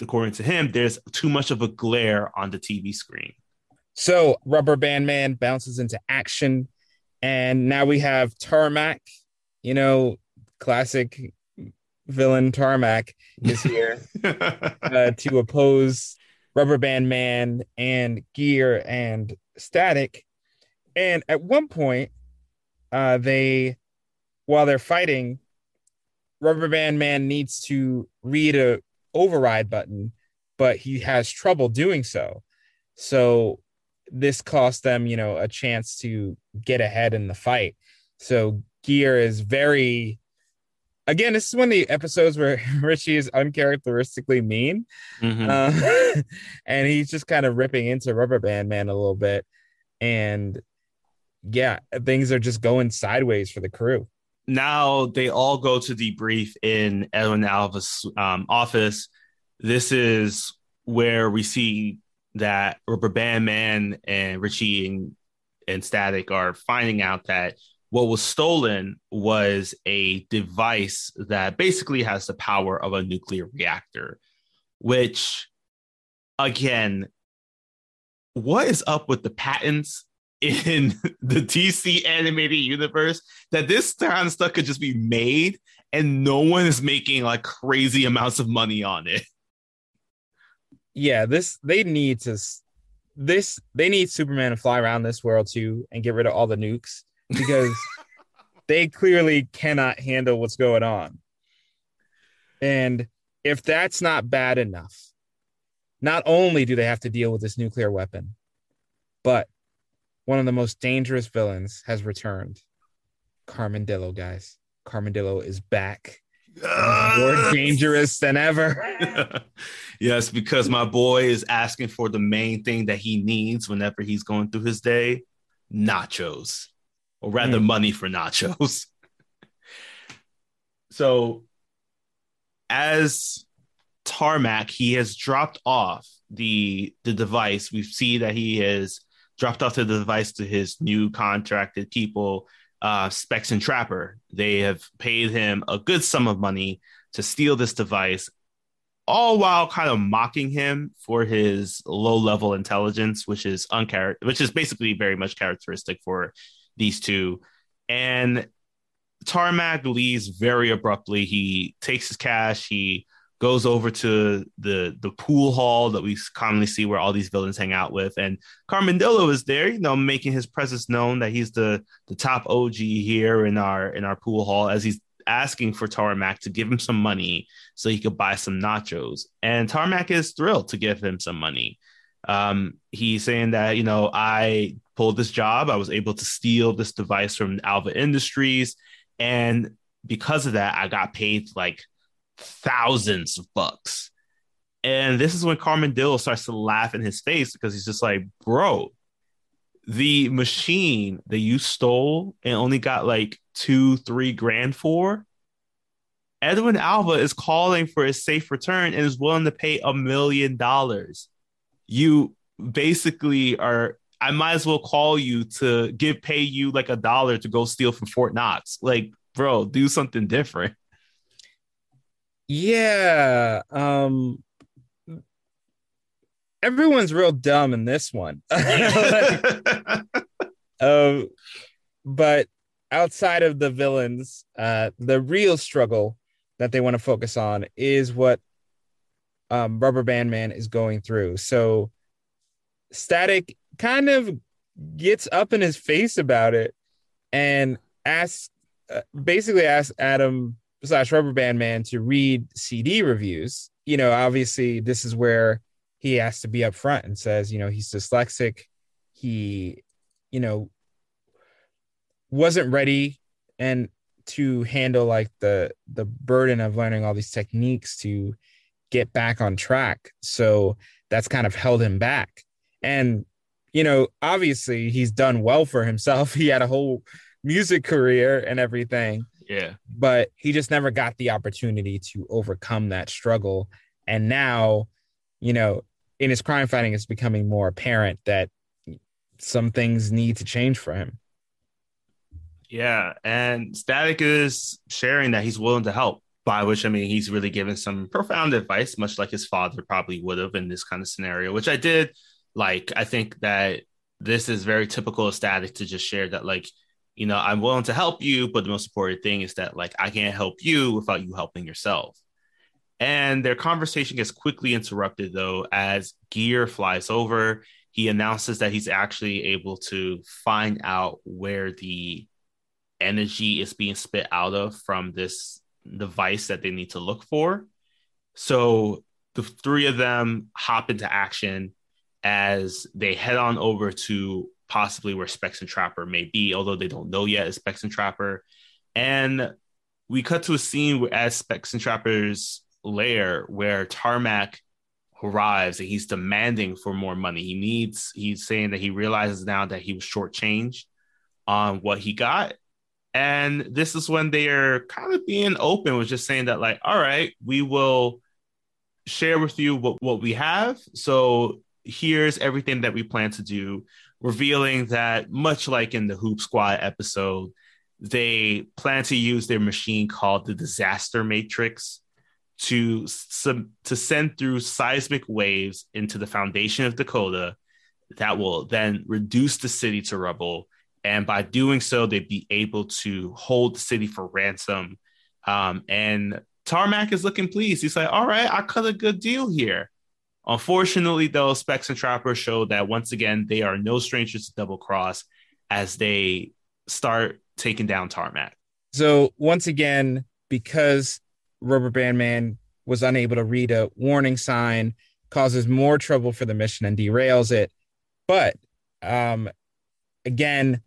according to him, there's too much of a glare on the TV screen. So Rubber Band Man bounces into action, and now we have Tarmac. You know, classic villain Tarmac is here uh, to oppose Rubber Band Man and Gear and Static. And at one point, uh, they, while they're fighting, Rubber Band Man needs to read a override button, but he has trouble doing so. So this cost them, you know, a chance to get ahead in the fight. So Gear is very again, this is one of the episodes where Richie is uncharacteristically mean. Mhm. Uh, and he's just kind of ripping into Rubber Band Man a little bit. And yeah, things are just going sideways for the crew. now they all go to debrief in Edwin Alva's um, office. This is where we see that Rubber Band Man and Richie and, and Static are finding out that what was stolen was a device that basically has the power of a nuclear reactor, which, again, what is up with the patents in the DC animated universe that this kind of stuff could just be made and no one is making like crazy amounts of money on it. Yeah, this they need to this they need Superman to fly around this world too and get rid of all the nukes because they clearly cannot handle what's going on. And if that's not bad enough, not only do they have to deal with this nuclear weapon, but one of the most dangerous villains has returned. Carmadillo, guys. Carmadillo is back. More dangerous than ever. yes, because my boy is asking for the main thing that he needs whenever he's going through his day nachos, or rather, Mm. money for nachos. so, as Tarmac, he has dropped off the the device. We see that he has dropped off the device to his new contracted people, uh, Specs and Trapper. They have paid him a good sum of money to steal this device all while kind of mocking him for his low level intelligence, which is unchar- which is basically very much characteristic for these two. And Tarmac leaves very abruptly. He takes his cash. He goes over to the the pool hall that we commonly see where all these villains hang out with, and Carmadillo is there, you know, making his presence known that he's the the top OG here in our in our pool hall as he's asking for Tarmac to give him some money so he could buy some nachos. And Tarmac is thrilled to give him some money. Um, he's saying that, you know, I pulled this job, I was able to steal this device from Alva Industries. And because of that, I got paid like thousands of bucks. And this is when Carmadillo starts to laugh in his face because he's just like, bro, the machine that you stole and only got like two, three grand for, Edwin Alva is calling for a safe return and is willing to pay a million dollars. You basically are, I might as well call you to give pay you like a dollar to go steal from Fort Knox. Like, bro, do something different. Yeah. Um everyone's real dumb in this one. um, but outside of the villains, uh, the real struggle that they want to focus on is what um, Rubber Band Man is going through. So Static kind of gets up in his face about it and asks, uh, basically asks Adam slash Rubber Band Man to read CD reviews. You know, obviously, this is where he has to be upfront and says, you know, he's dyslexic. He, you know, wasn't ready and to handle like the the burden of learning all these techniques to get back on track. So that's kind of held him back. And you know, obviously he's done well for himself. He had a whole music career and everything. Yeah. But he just never got the opportunity to overcome that struggle. And now, you know, in his crime fighting, it's becoming more apparent that some things need to change for him. Yeah, and Static is sharing that he's willing to help. By which I mean he's really given some profound advice, much like his father probably would have in this kind of scenario. Which I did like. I think that this is very typical of Static to just share that, like, you know, I'm willing to help you, but the most important thing is that, like, I can't help you without you helping yourself. And their conversation gets quickly interrupted, though, as Gear flies over. He announces that he's actually able to find out where the energy is being spit out of from this device that they need to look for. So the three of them hop into action as they head on over to possibly where Specs and Trapper may be, although they don't know yet is Specs and Trapper. And we cut to a scene as Specs and Trapper's lair where Tarmac arrives and he's demanding for more money. He needs, he's saying that he realizes now that he was shortchanged on what he got. And this is when they are kind of being open with just saying that, like, all right, we will share with you what, what we have. So here's everything that we plan to do, revealing that much like in the Hoop Squad episode, they plan to use their machine called the Disaster Matrix to to send through seismic waves into the foundation of Dakota that will then reduce the city to rubble. And by doing so, they'd be able to hold the city for ransom. Um, and Tarmac is looking pleased. He's like, all right, I cut a good deal here. Unfortunately, though, Specs and Trapper show that once again, they are no strangers to double cross as they start taking down Tarmac. So, once again, because Rubber Band Man was unable to read a warning sign, causes more trouble for the mission and derails it. But um, again,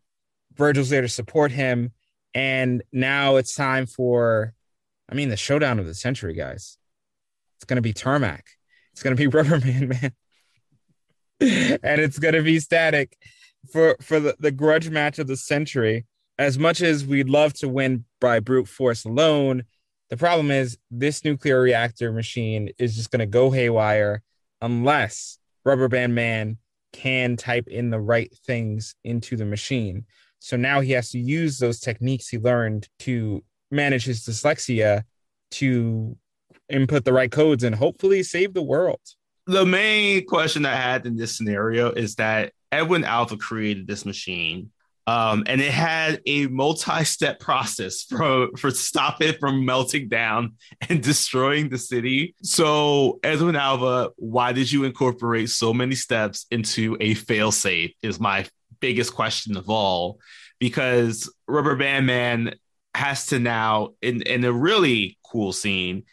Virgil's there to support him. And now it's time for, I mean, the showdown of the century, guys. It's going to be Tarmac. It's to be Rubber Man Man. and it's to be static for, for the, the grudge match of the century. As much as we'd love to win by brute force alone, the problem is this nuclear reactor machine is just to go haywire unless Rubber Band Man can type in the right things into the machine. So now he has to use those techniques he learned to manage his dyslexia to input the right codes and hopefully save the world. The main question I had in this scenario is that Edwin Alva created this machine. Um, and it had a multi-step process for for stop it from melting down and destroying the city. So, Edwin Alva, why did you incorporate so many steps into a failsafe? Is my biggest question of all, because Rubber Band Man has to now in in a really cool scene,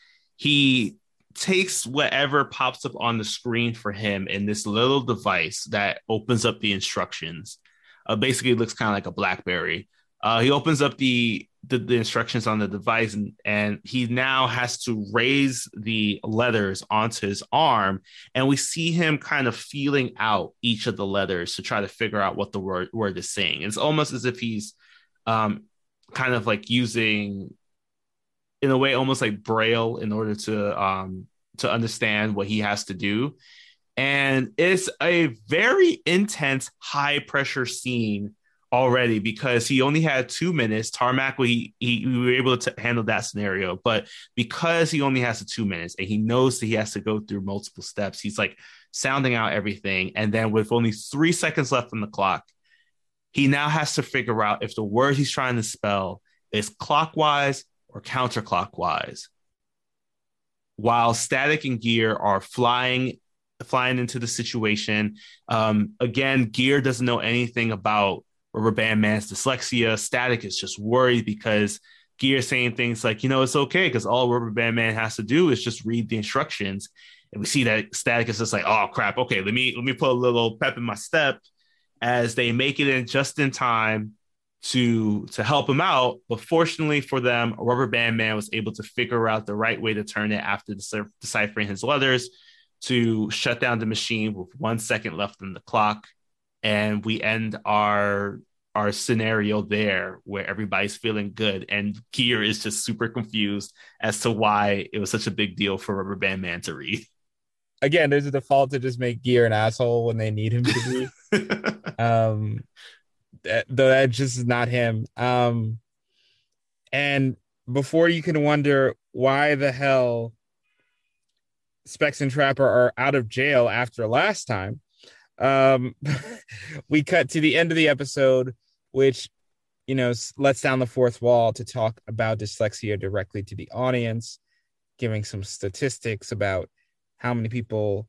he takes whatever pops up on the screen for him in this little device that opens up the instructions. Uh, basically, looks kind of like a BlackBerry. Uh, he opens up the, the, the instructions on the device, and and he now has to raise the letters onto his arm, and we see him kind of feeling out each of the letters to try to figure out what the word word is saying. It's almost as if he's um, kind of like using in a way almost like braille in order to um to understand what he has to do. And it's a very intense high pressure scene already because he only had two minutes. Tarmac we, he, we were able to handle that scenario but because he only has the two minutes and he knows that he has to go through multiple steps he's like sounding out everything. And then with only three seconds left on the clock he now has to figure out if the word he's trying to spell is clockwise or counterclockwise while static and gear are flying flying into the situation. Um, again gear doesn't know anything about rubber band man's dyslexia. Static is just worried because gear saying things like you know it's okay because all rubber band man has to do is just read the instructions. And we see that static is just like oh crap. Okay let me let me put a little pep in my step. As they make it in just in time to to help him out. But fortunately for them, Rubber Band Man was able to figure out the right way to turn it after deciphering his letters to shut down the machine with one second left on the clock, and we end our our scenario there where everybody's feeling good and Gear is just super confused as to why it was such a big deal for Rubber Band Man to read. Again, there's a default to just make Gear an asshole when they need him to be. um that, that just is not him. Um, and before you can wonder why the hell Specs and Trapper are out of jail after last time, um, we cut to the end of the episode, which you know lets down the fourth wall to talk about dyslexia directly to the audience, giving some statistics about how many people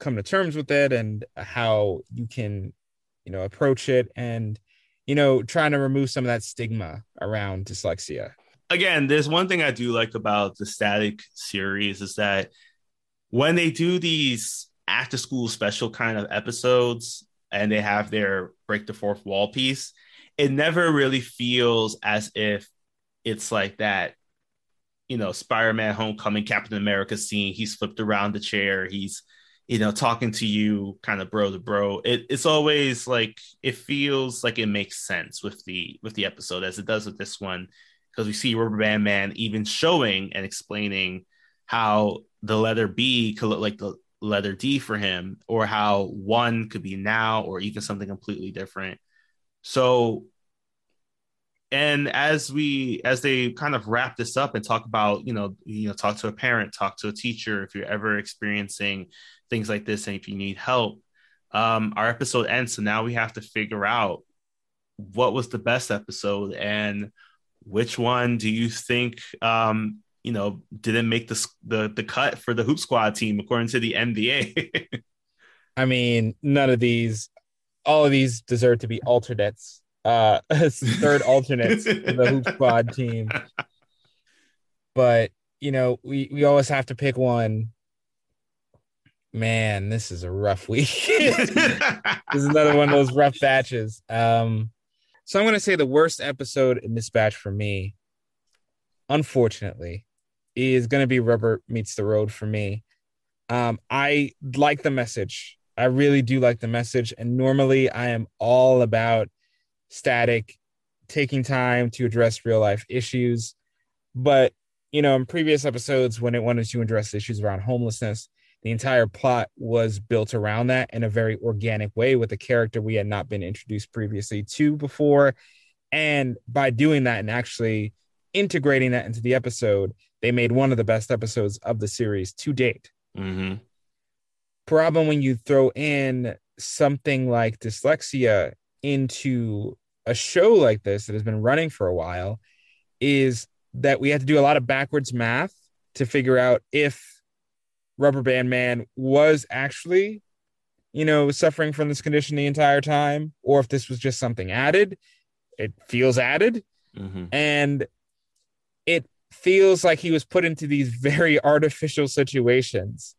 come to terms with it and how you can you know approach it and you know trying to remove some of that stigma around dyslexia. Again there's one thing i do like about the static series is that when they do these after school special kind of episodes and they have their break the fourth wall piece it never really feels as if it's like that you know spider-man homecoming captain america scene. He's flipped around the chair. He's you know, talking to you kind of bro to bro. It, it's always like it feels like it makes sense with the with the episode as it does with this one because we see Rubber Band Man even showing and explaining how the letter B could look like the letter D for him, or how one could be now, or even something completely different. So, and as we as they kind of wrap this up and talk about, you know, you know, talk to a parent, talk to a teacher if you're ever experiencing things like this and if you need help um, our episode ends. So now we have to figure out what was the best episode and which one do you think um, you know didn't make the, the the cut for the hoop squad team according to the nba i mean none of these all of these deserve to be alternates uh third alternates for the hoop squad team. But you know we we always have to pick one man, this is a rough week. this is another one of those rough batches. Um, so I'm going to say the worst episode in this batch for me, unfortunately, is going to be Rubber Meets the Road for me. Um, I like the message. I really do like the message. And normally I am all about static, taking time to address real life issues. But, you know, in previous episodes, when it wanted to address issues around homelessness, the entire plot was built around that in a very organic way with a character we had not been introduced previously to before. And by doing that and actually integrating that into the episode, they made one of the best episodes of the series to date. hmm Problem when you throw in something like dyslexia into a show like this that has been running for a while is that we had to do a lot of backwards math to figure out if Rubber Band Man was actually, you know, suffering from this condition the entire time, or if this was just something added. It feels added, hmm and it feels like he was put into these very artificial situations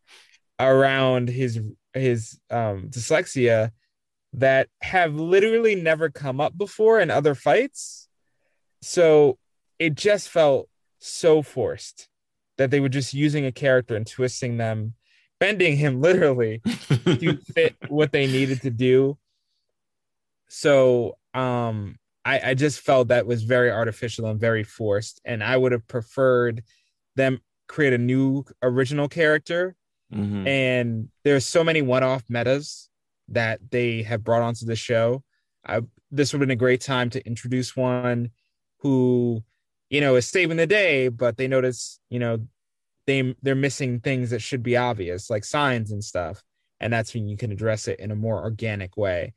around his his um, dyslexia that have literally never come up before in other fights. So it just felt so forced that they were just using a character and twisting them, bending him literally to fit what they needed to do. So um I, I just felt that was very artificial and very forced. And I would have preferred them create a new original character. hmm And there's so many one-off metas that they have brought onto the show. I, this would have been a great time to introduce one who, you know, is saving the day, but they notice, you know, they they're missing things that should be obvious, like signs and stuff. And that's when you can address it in a more organic way.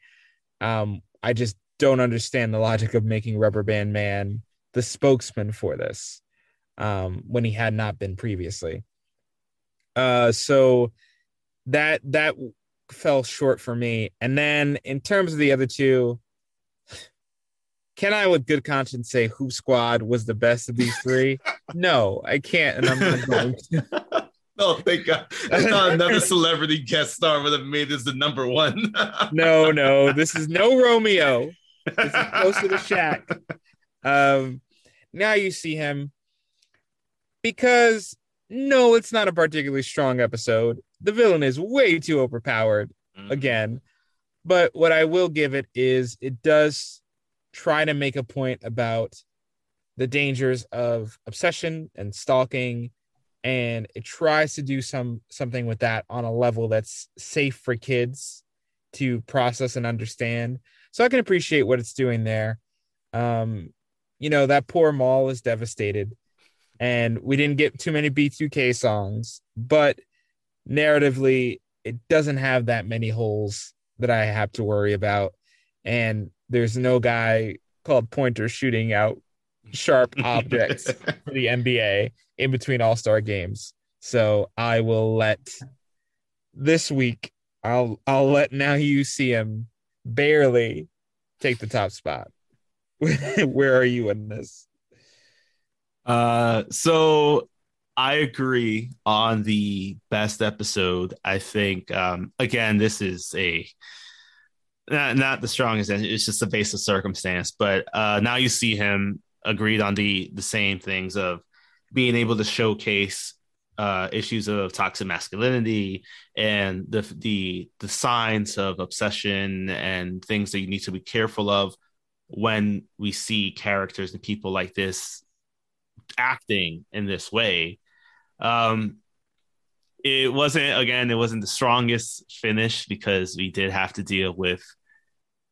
Um, I just don't understand the logic of making Rubber Band Man the spokesman for this um, when he had not been previously. Uh, so that that fell short for me. And then in terms of the other two, can I, with good conscience, say Hoop Squad was the best of these three? no, I can't, and I'm not going to. Oh, thank God. I thought another celebrity guest star would have made this the number one. No, no, this is no Romeo. This is closer to Shaq. Um, now you see him because no, it's not a particularly strong episode. The villain is way too overpowered again. But what I will give it is it does try to make a point about the dangers of obsession and stalking and it tries to do some something with that on a level that's safe for kids to process and understand. So I can appreciate what it's doing there. Um you know that poor mall is devastated and we didn't get too many B2K songs, but narratively it doesn't have that many holes that I have to worry about. And there's no guy called Pointer shooting out sharp objects for the NBA in between All Star games. So I will let this week. I'll I'll let now you see him barely take the top spot. Where are you in this? Uh, so I agree on the best episode. I think um, again, this is a not, not the strongest. It's just a base of circumstance. But uh, now you see him agreed on the the same things of being able to showcase uh, issues of toxic masculinity and the the the signs of obsession and things that you need to be careful of when we see characters and people like this acting in this way. Um, it wasn't again, it wasn't the strongest finish because we did have to deal with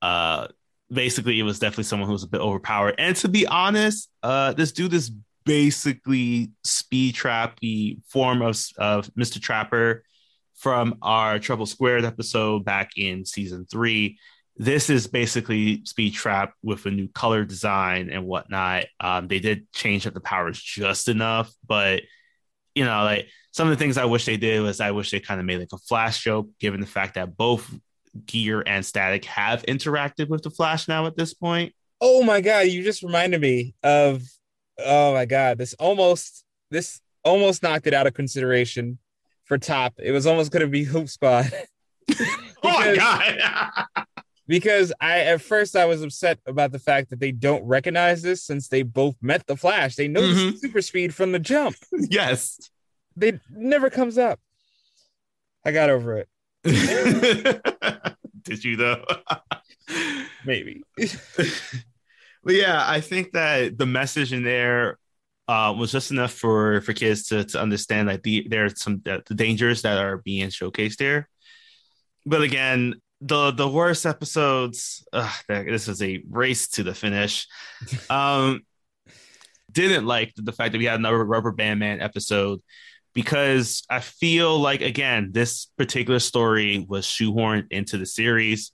uh basically it was definitely someone who was a bit overpowered. And to be honest, uh this dude is basically speed trap the form of of Mr. Trapper from our Trouble Squared episode back in season three this is basically Speed Trap with a new color design and whatnot. Um, they did change up the powers just enough, but you know, like some of the things I wish they did was I wish they kind of made like a flash joke, given the fact that both Gear and Static have interacted with the Flash now at this point. Oh my god, you just reminded me of oh my god, this almost this almost knocked it out of consideration for top. It was almost gonna be Hoop Squad. oh my god. because I at first I was upset about the fact that they don't recognize this since they both met the Flash. They know Mhm. the super speed from the jump. yes. They never comes up. I got over it. Did you though? Maybe. but yeah, I think that the message in there uh, was just enough for for kids to to understand like the there are some the, dangers that are being showcased there. But again, the the worst episodes. ugh, this is a race to the finish. Um, didn't like the fact that we had another Rubber Band Man episode because I feel like again this particular story was shoehorned into the series.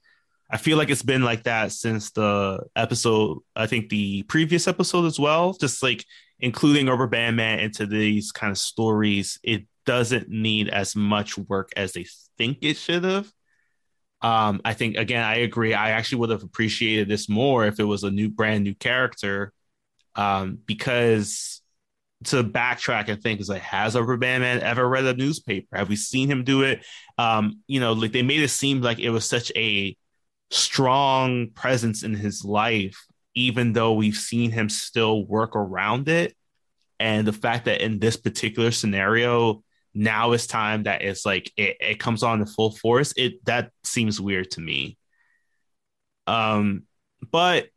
I feel like it's been like that since the episode. I think the previous episode as well. Just like including Rubber Band Man into these kind of stories, it doesn't need as much work as they think it should have. Um, I think again, I agree. I actually would have appreciated this more if it was a new, brand new character, um, because to backtrack and think is like, has Rubber Band Man ever read a newspaper? Have we seen him do it? Um, you know, like they made it seem like it was such a strong presence in his life, even though we've seen him still work around it. And the fact that in this particular scenario, now it's time that it's like it, it comes on in full force. It that seems weird to me. Um, but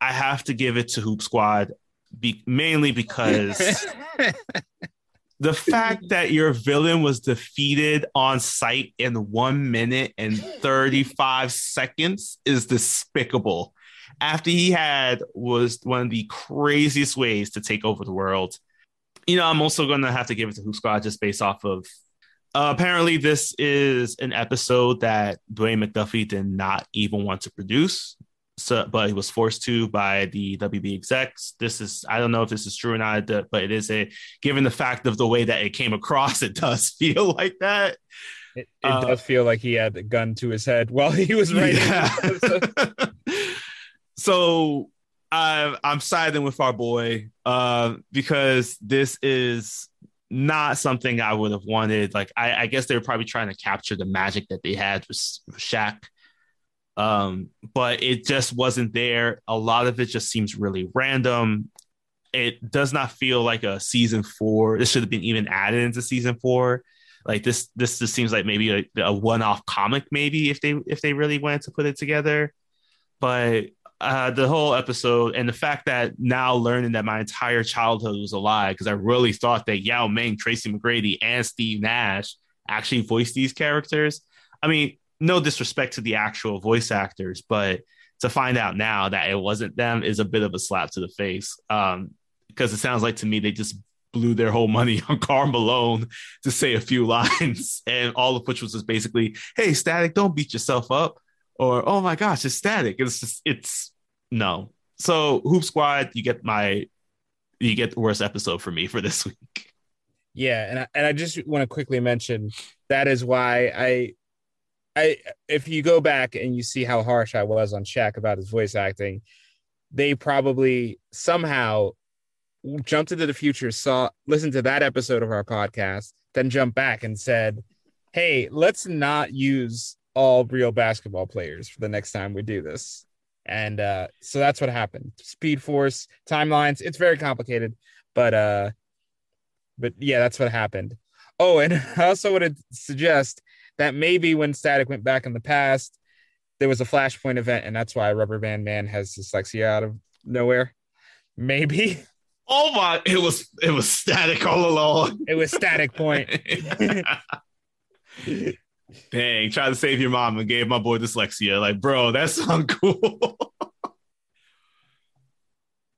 I have to give it to Hoop Squad be, mainly because the fact that your villain was defeated on site in one minute and 35 seconds is despicable. After he had was one of the craziest ways to take over the world. You know, I'm also going to have to give it to Hoop Squad just based off of uh, apparently this is an episode that Dwayne McDuffie did not even want to produce so but he was forced to by the WB execs. This is I don't know if this is true or not, but it is a given the fact of the way that it came across, it does feel like that. It, it uh, does feel like he had a gun to his head while he was writing. Yeah. so uh, I'm siding with our boy uh, because this is not something I would have wanted. Like I, I guess they were probably trying to capture the magic that they had with, with Shaq um, but it just wasn't there. A lot of it just seems really random. It does not feel like a season four. This should have been even added into season four. Like this, this just seems like maybe a, a one-off comic, maybe if they if they really wanted to put it together. But uh, the whole episode and the fact that now learning that my entire childhood was a lie because I really thought that Yao Ming, Tracy McGrady, and Steve Nash actually voiced these characters. I mean, no disrespect to the actual voice actors, but to find out now that it wasn't them is a bit of a slap to the face. Um, because it sounds like to me they just blew their whole money on Karl Malone to say a few lines, and all of which was just basically, "Hey, Static, don't beat yourself up," or "Oh my gosh, it's Static." It's just, it's no. So Hoop Squad, you get my, you get the worst episode for me for this week. Yeah, and I, and I just want to quickly mention that is why I I if you go back and you see how harsh I was on Shaq about his voice acting, they probably somehow jumped into the future, saw listened to that episode of our podcast, then jumped back and said, Hey, let's not use all real basketball players for the next time we do this. And uh, so that's what happened. Speed Force timelines, it's very complicated, but uh but yeah, that's what happened. Oh, and I also want to suggest that maybe when Static went back in the past, there was a Flashpoint event, and that's why Rubber Band Man has dyslexia out of nowhere. Maybe. Oh my! It was it was Static all along. It was Static Point. Dang! Try to save your mom and gave my boy dyslexia. Like, bro, that sounds cool.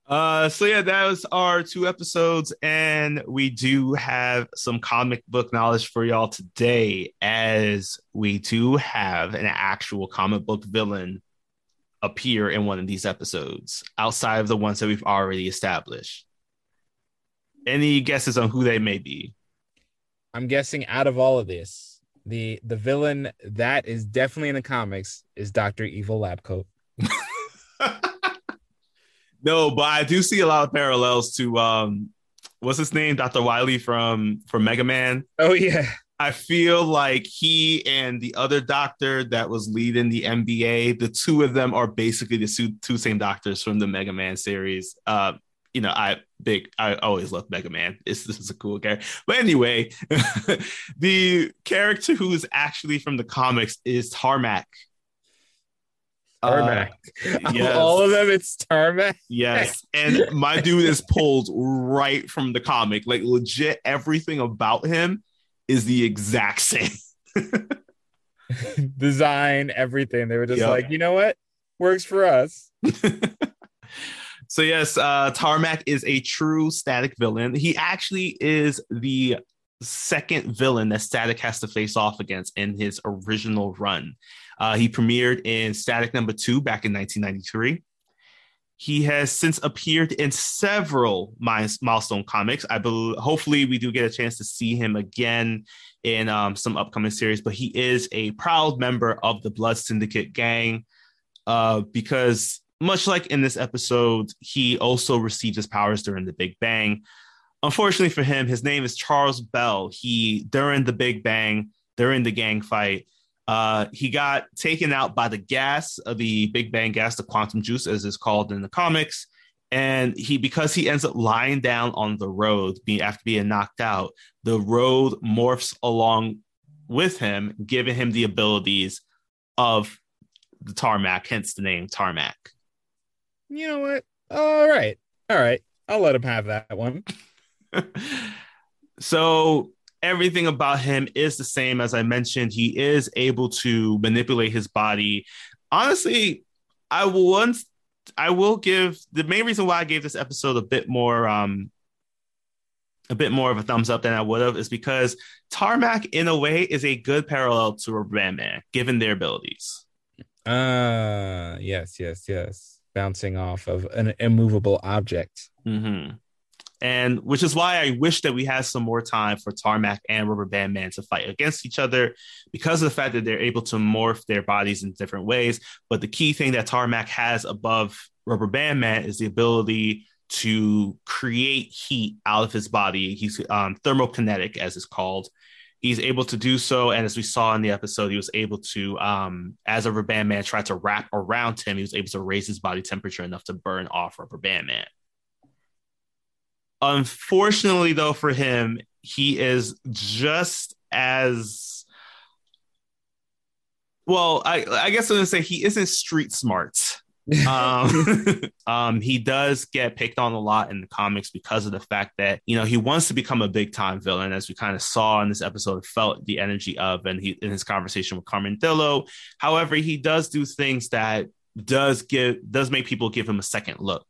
Uh, so yeah, that was our two episodes, and we do have some comic book knowledge for y'all today, as we do have an actual comic book villain appear in one of these episodes outside of the ones that we've already established. Any guesses on who they may be? I'm guessing out of all of this, the the villain that is definitely in the comics is Doctor Evil Labcoat. No, but I do see a lot of parallels to um what's his name? Dr. Wily from from Mega Man. Oh yeah. I feel like he and the other doctor that was leading the NBA, the two of them are basically the two, two same doctors from the Mega Man series. Uh, you know, I big, I always love Mega Man. It's, this is a cool character. But anyway, the character who is actually from the comics is Tarmac Tarmac. Uh, yes. All of them, it's Tarmac. Yes. And my dude is pulled right from the comic. Like, legit, everything about him is the exact same. Design, everything. They were just yep. like, you know what? Works for us. So yes, uh, Tarmac is a true Static villain. He actually is the second villain that Static has to face off against in his original run. Uh, he premiered in Static number two back in 1993. He has since appeared in several milestone comics. I believe, hopefully, we do get a chance to see him again in um, some upcoming series. But he is a proud member of the Blood Syndicate gang uh, because, much like in this episode, he also received his powers during the Big Bang. Unfortunately for him, his name is Charles Bell. He during the Big Bang, during the gang fight, uh, he got taken out by the gas, uh, the Big Bang gas, the quantum juice, as it's called in the comics. And he, because he ends up lying down on the road, being after being knocked out, the road morphs along with him, giving him the abilities of the tarmac, hence the name tarmac. You know what? All right, all right. I'll let him have that one. so everything about him is the same as I mentioned. He is able to manipulate his body. Honestly, I once I will give the main reason why I gave this episode a bit more um a bit more of a thumbs up than I would have is because Tarmac in a way is a good parallel to a Man, given their abilities. Uh yes, yes, yes. Bouncing off of an immovable object. Mm-hmm and which is why I wish that we had some more time for Tarmac and Rubber Band Man to fight against each other because of the fact that they're able to morph their bodies in different ways. But the key thing that Tarmac has above Rubber Band Man is the ability to create heat out of his body. He's um, thermokinetic, as it's called. He's able to do so, and as we saw in the episode, he was able to, um, as rubber band man tried to wrap around him, he was able to raise his body temperature enough to burn off rubber band man. Unfortunately, though, for him, he is just as well. I, I guess I'm gonna say he isn't street smart. um, um, he does get picked on a lot in the comics because of the fact that you know he wants to become a big time villain, as we kind of saw in this episode, felt the energy of, and he in his conversation with Carmadillo. However, he does do things that does give does make people give him a second look.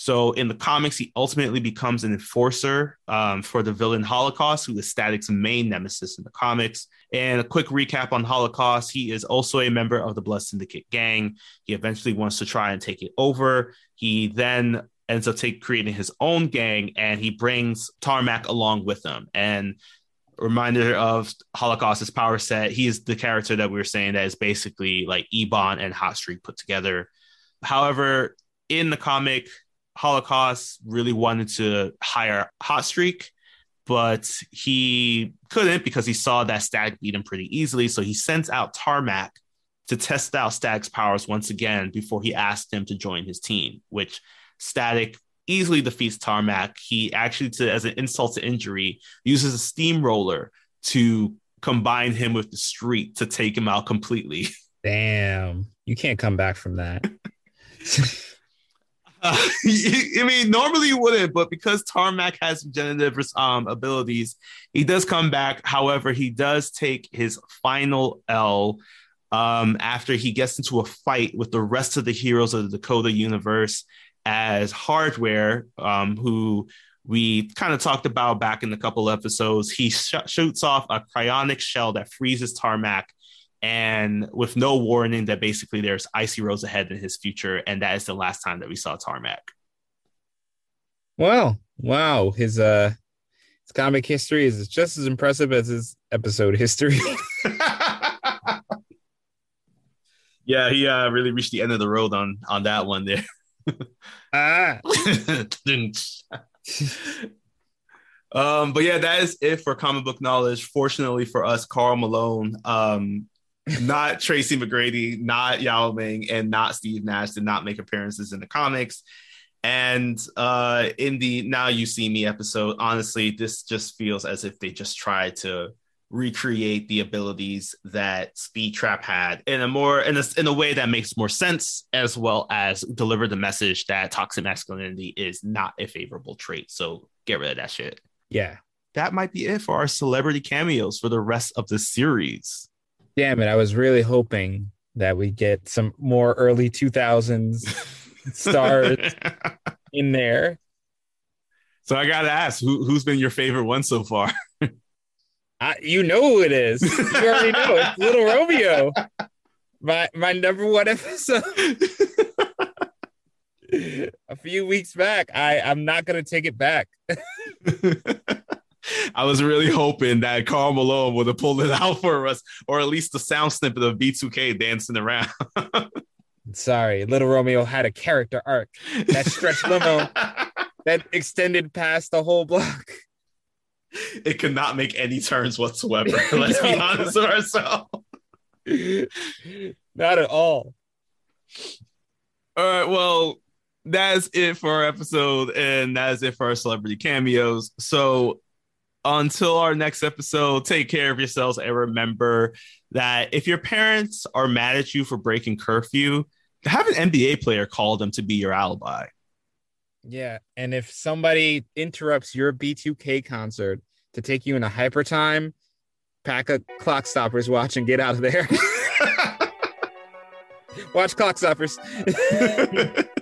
So in the comics, he ultimately becomes an enforcer um, for the villain Holocaust, who is Static's main nemesis in the comics. And a quick recap on Holocaust: he is also a member of the Blood Syndicate gang. He eventually wants to try and take it over. He then ends up take, creating his own gang, and he brings Tarmac along with him. And reminder of Holocaust's power set. He is the character that we were saying that is basically like Ebon and Hot Streak put together. However, in the comic, Holocaust really wanted to hire Hot Streak, but he couldn't because he saw that Static beat him pretty easily. So he sent out Tarmac to test out Static's powers once again before he asked him to join his team, which Static easily defeats Tarmac. He actually, to, as an insult to injury, uses a steamroller to combine him with the street to take him out completely. Damn, you can't come back from that. Uh, I mean, normally you wouldn't, but because Tarmac has regenerative um, abilities, he does come back. However, he does take his final L um, after he gets into a fight with the rest of the heroes of the Dakota universe as Hardware, um, who we kind of talked about back in a couple episodes. He sh- shoots off a cryonic shell that freezes Tarmac and with no warning that basically there's icy roads ahead in his future, and that is the last time that we saw Tarmac. Well, wow, his uh his comic history is just as impressive as his episode history. yeah, he uh, really reached the end of the road on on that one there. ah. um, but yeah, that is it for comic book knowledge. Fortunately for us, Karl Malone um, not Tracy McGrady, not Yao Ming, and not Steve Nash did not make appearances in the comics. And uh, in the Now You See Me episode, honestly, this just feels as if they just tried to recreate the abilities that Speed Trap had in a more in a, in a way that makes more sense, as well as deliver the message that toxic masculinity is not a favorable trait. So get rid of that shit. Yeah. That might be it for our celebrity cameos for the rest of the series damn it, I was really hoping that we get some more early 2000s stars. in there. So I gotta ask, who who's been your favorite one so far? I, you know who it is. You already know it's Little Romeo. My my number one episode. A few weeks back, I I'm not gonna take it back. I was really hoping that Karl Malone would have pulled it out for us, or at least the sound snippet of B2K dancing around. Sorry, Little Romeo had a character arc that stretched limo that extended past the whole block. it could not make any turns whatsoever. Let's be honest with ourselves. Not at all. All right, well, that's it for our episode, and that is it for our celebrity cameos. So until our next episode, take care of yourselves and remember that if your parents are mad at you for breaking curfew, have an NBA player call them to be your alibi. Yeah, and if somebody interrupts your B2K concert to take you in a hyper time, pack a clock stoppers watch and get out of there. watch clock stoppers.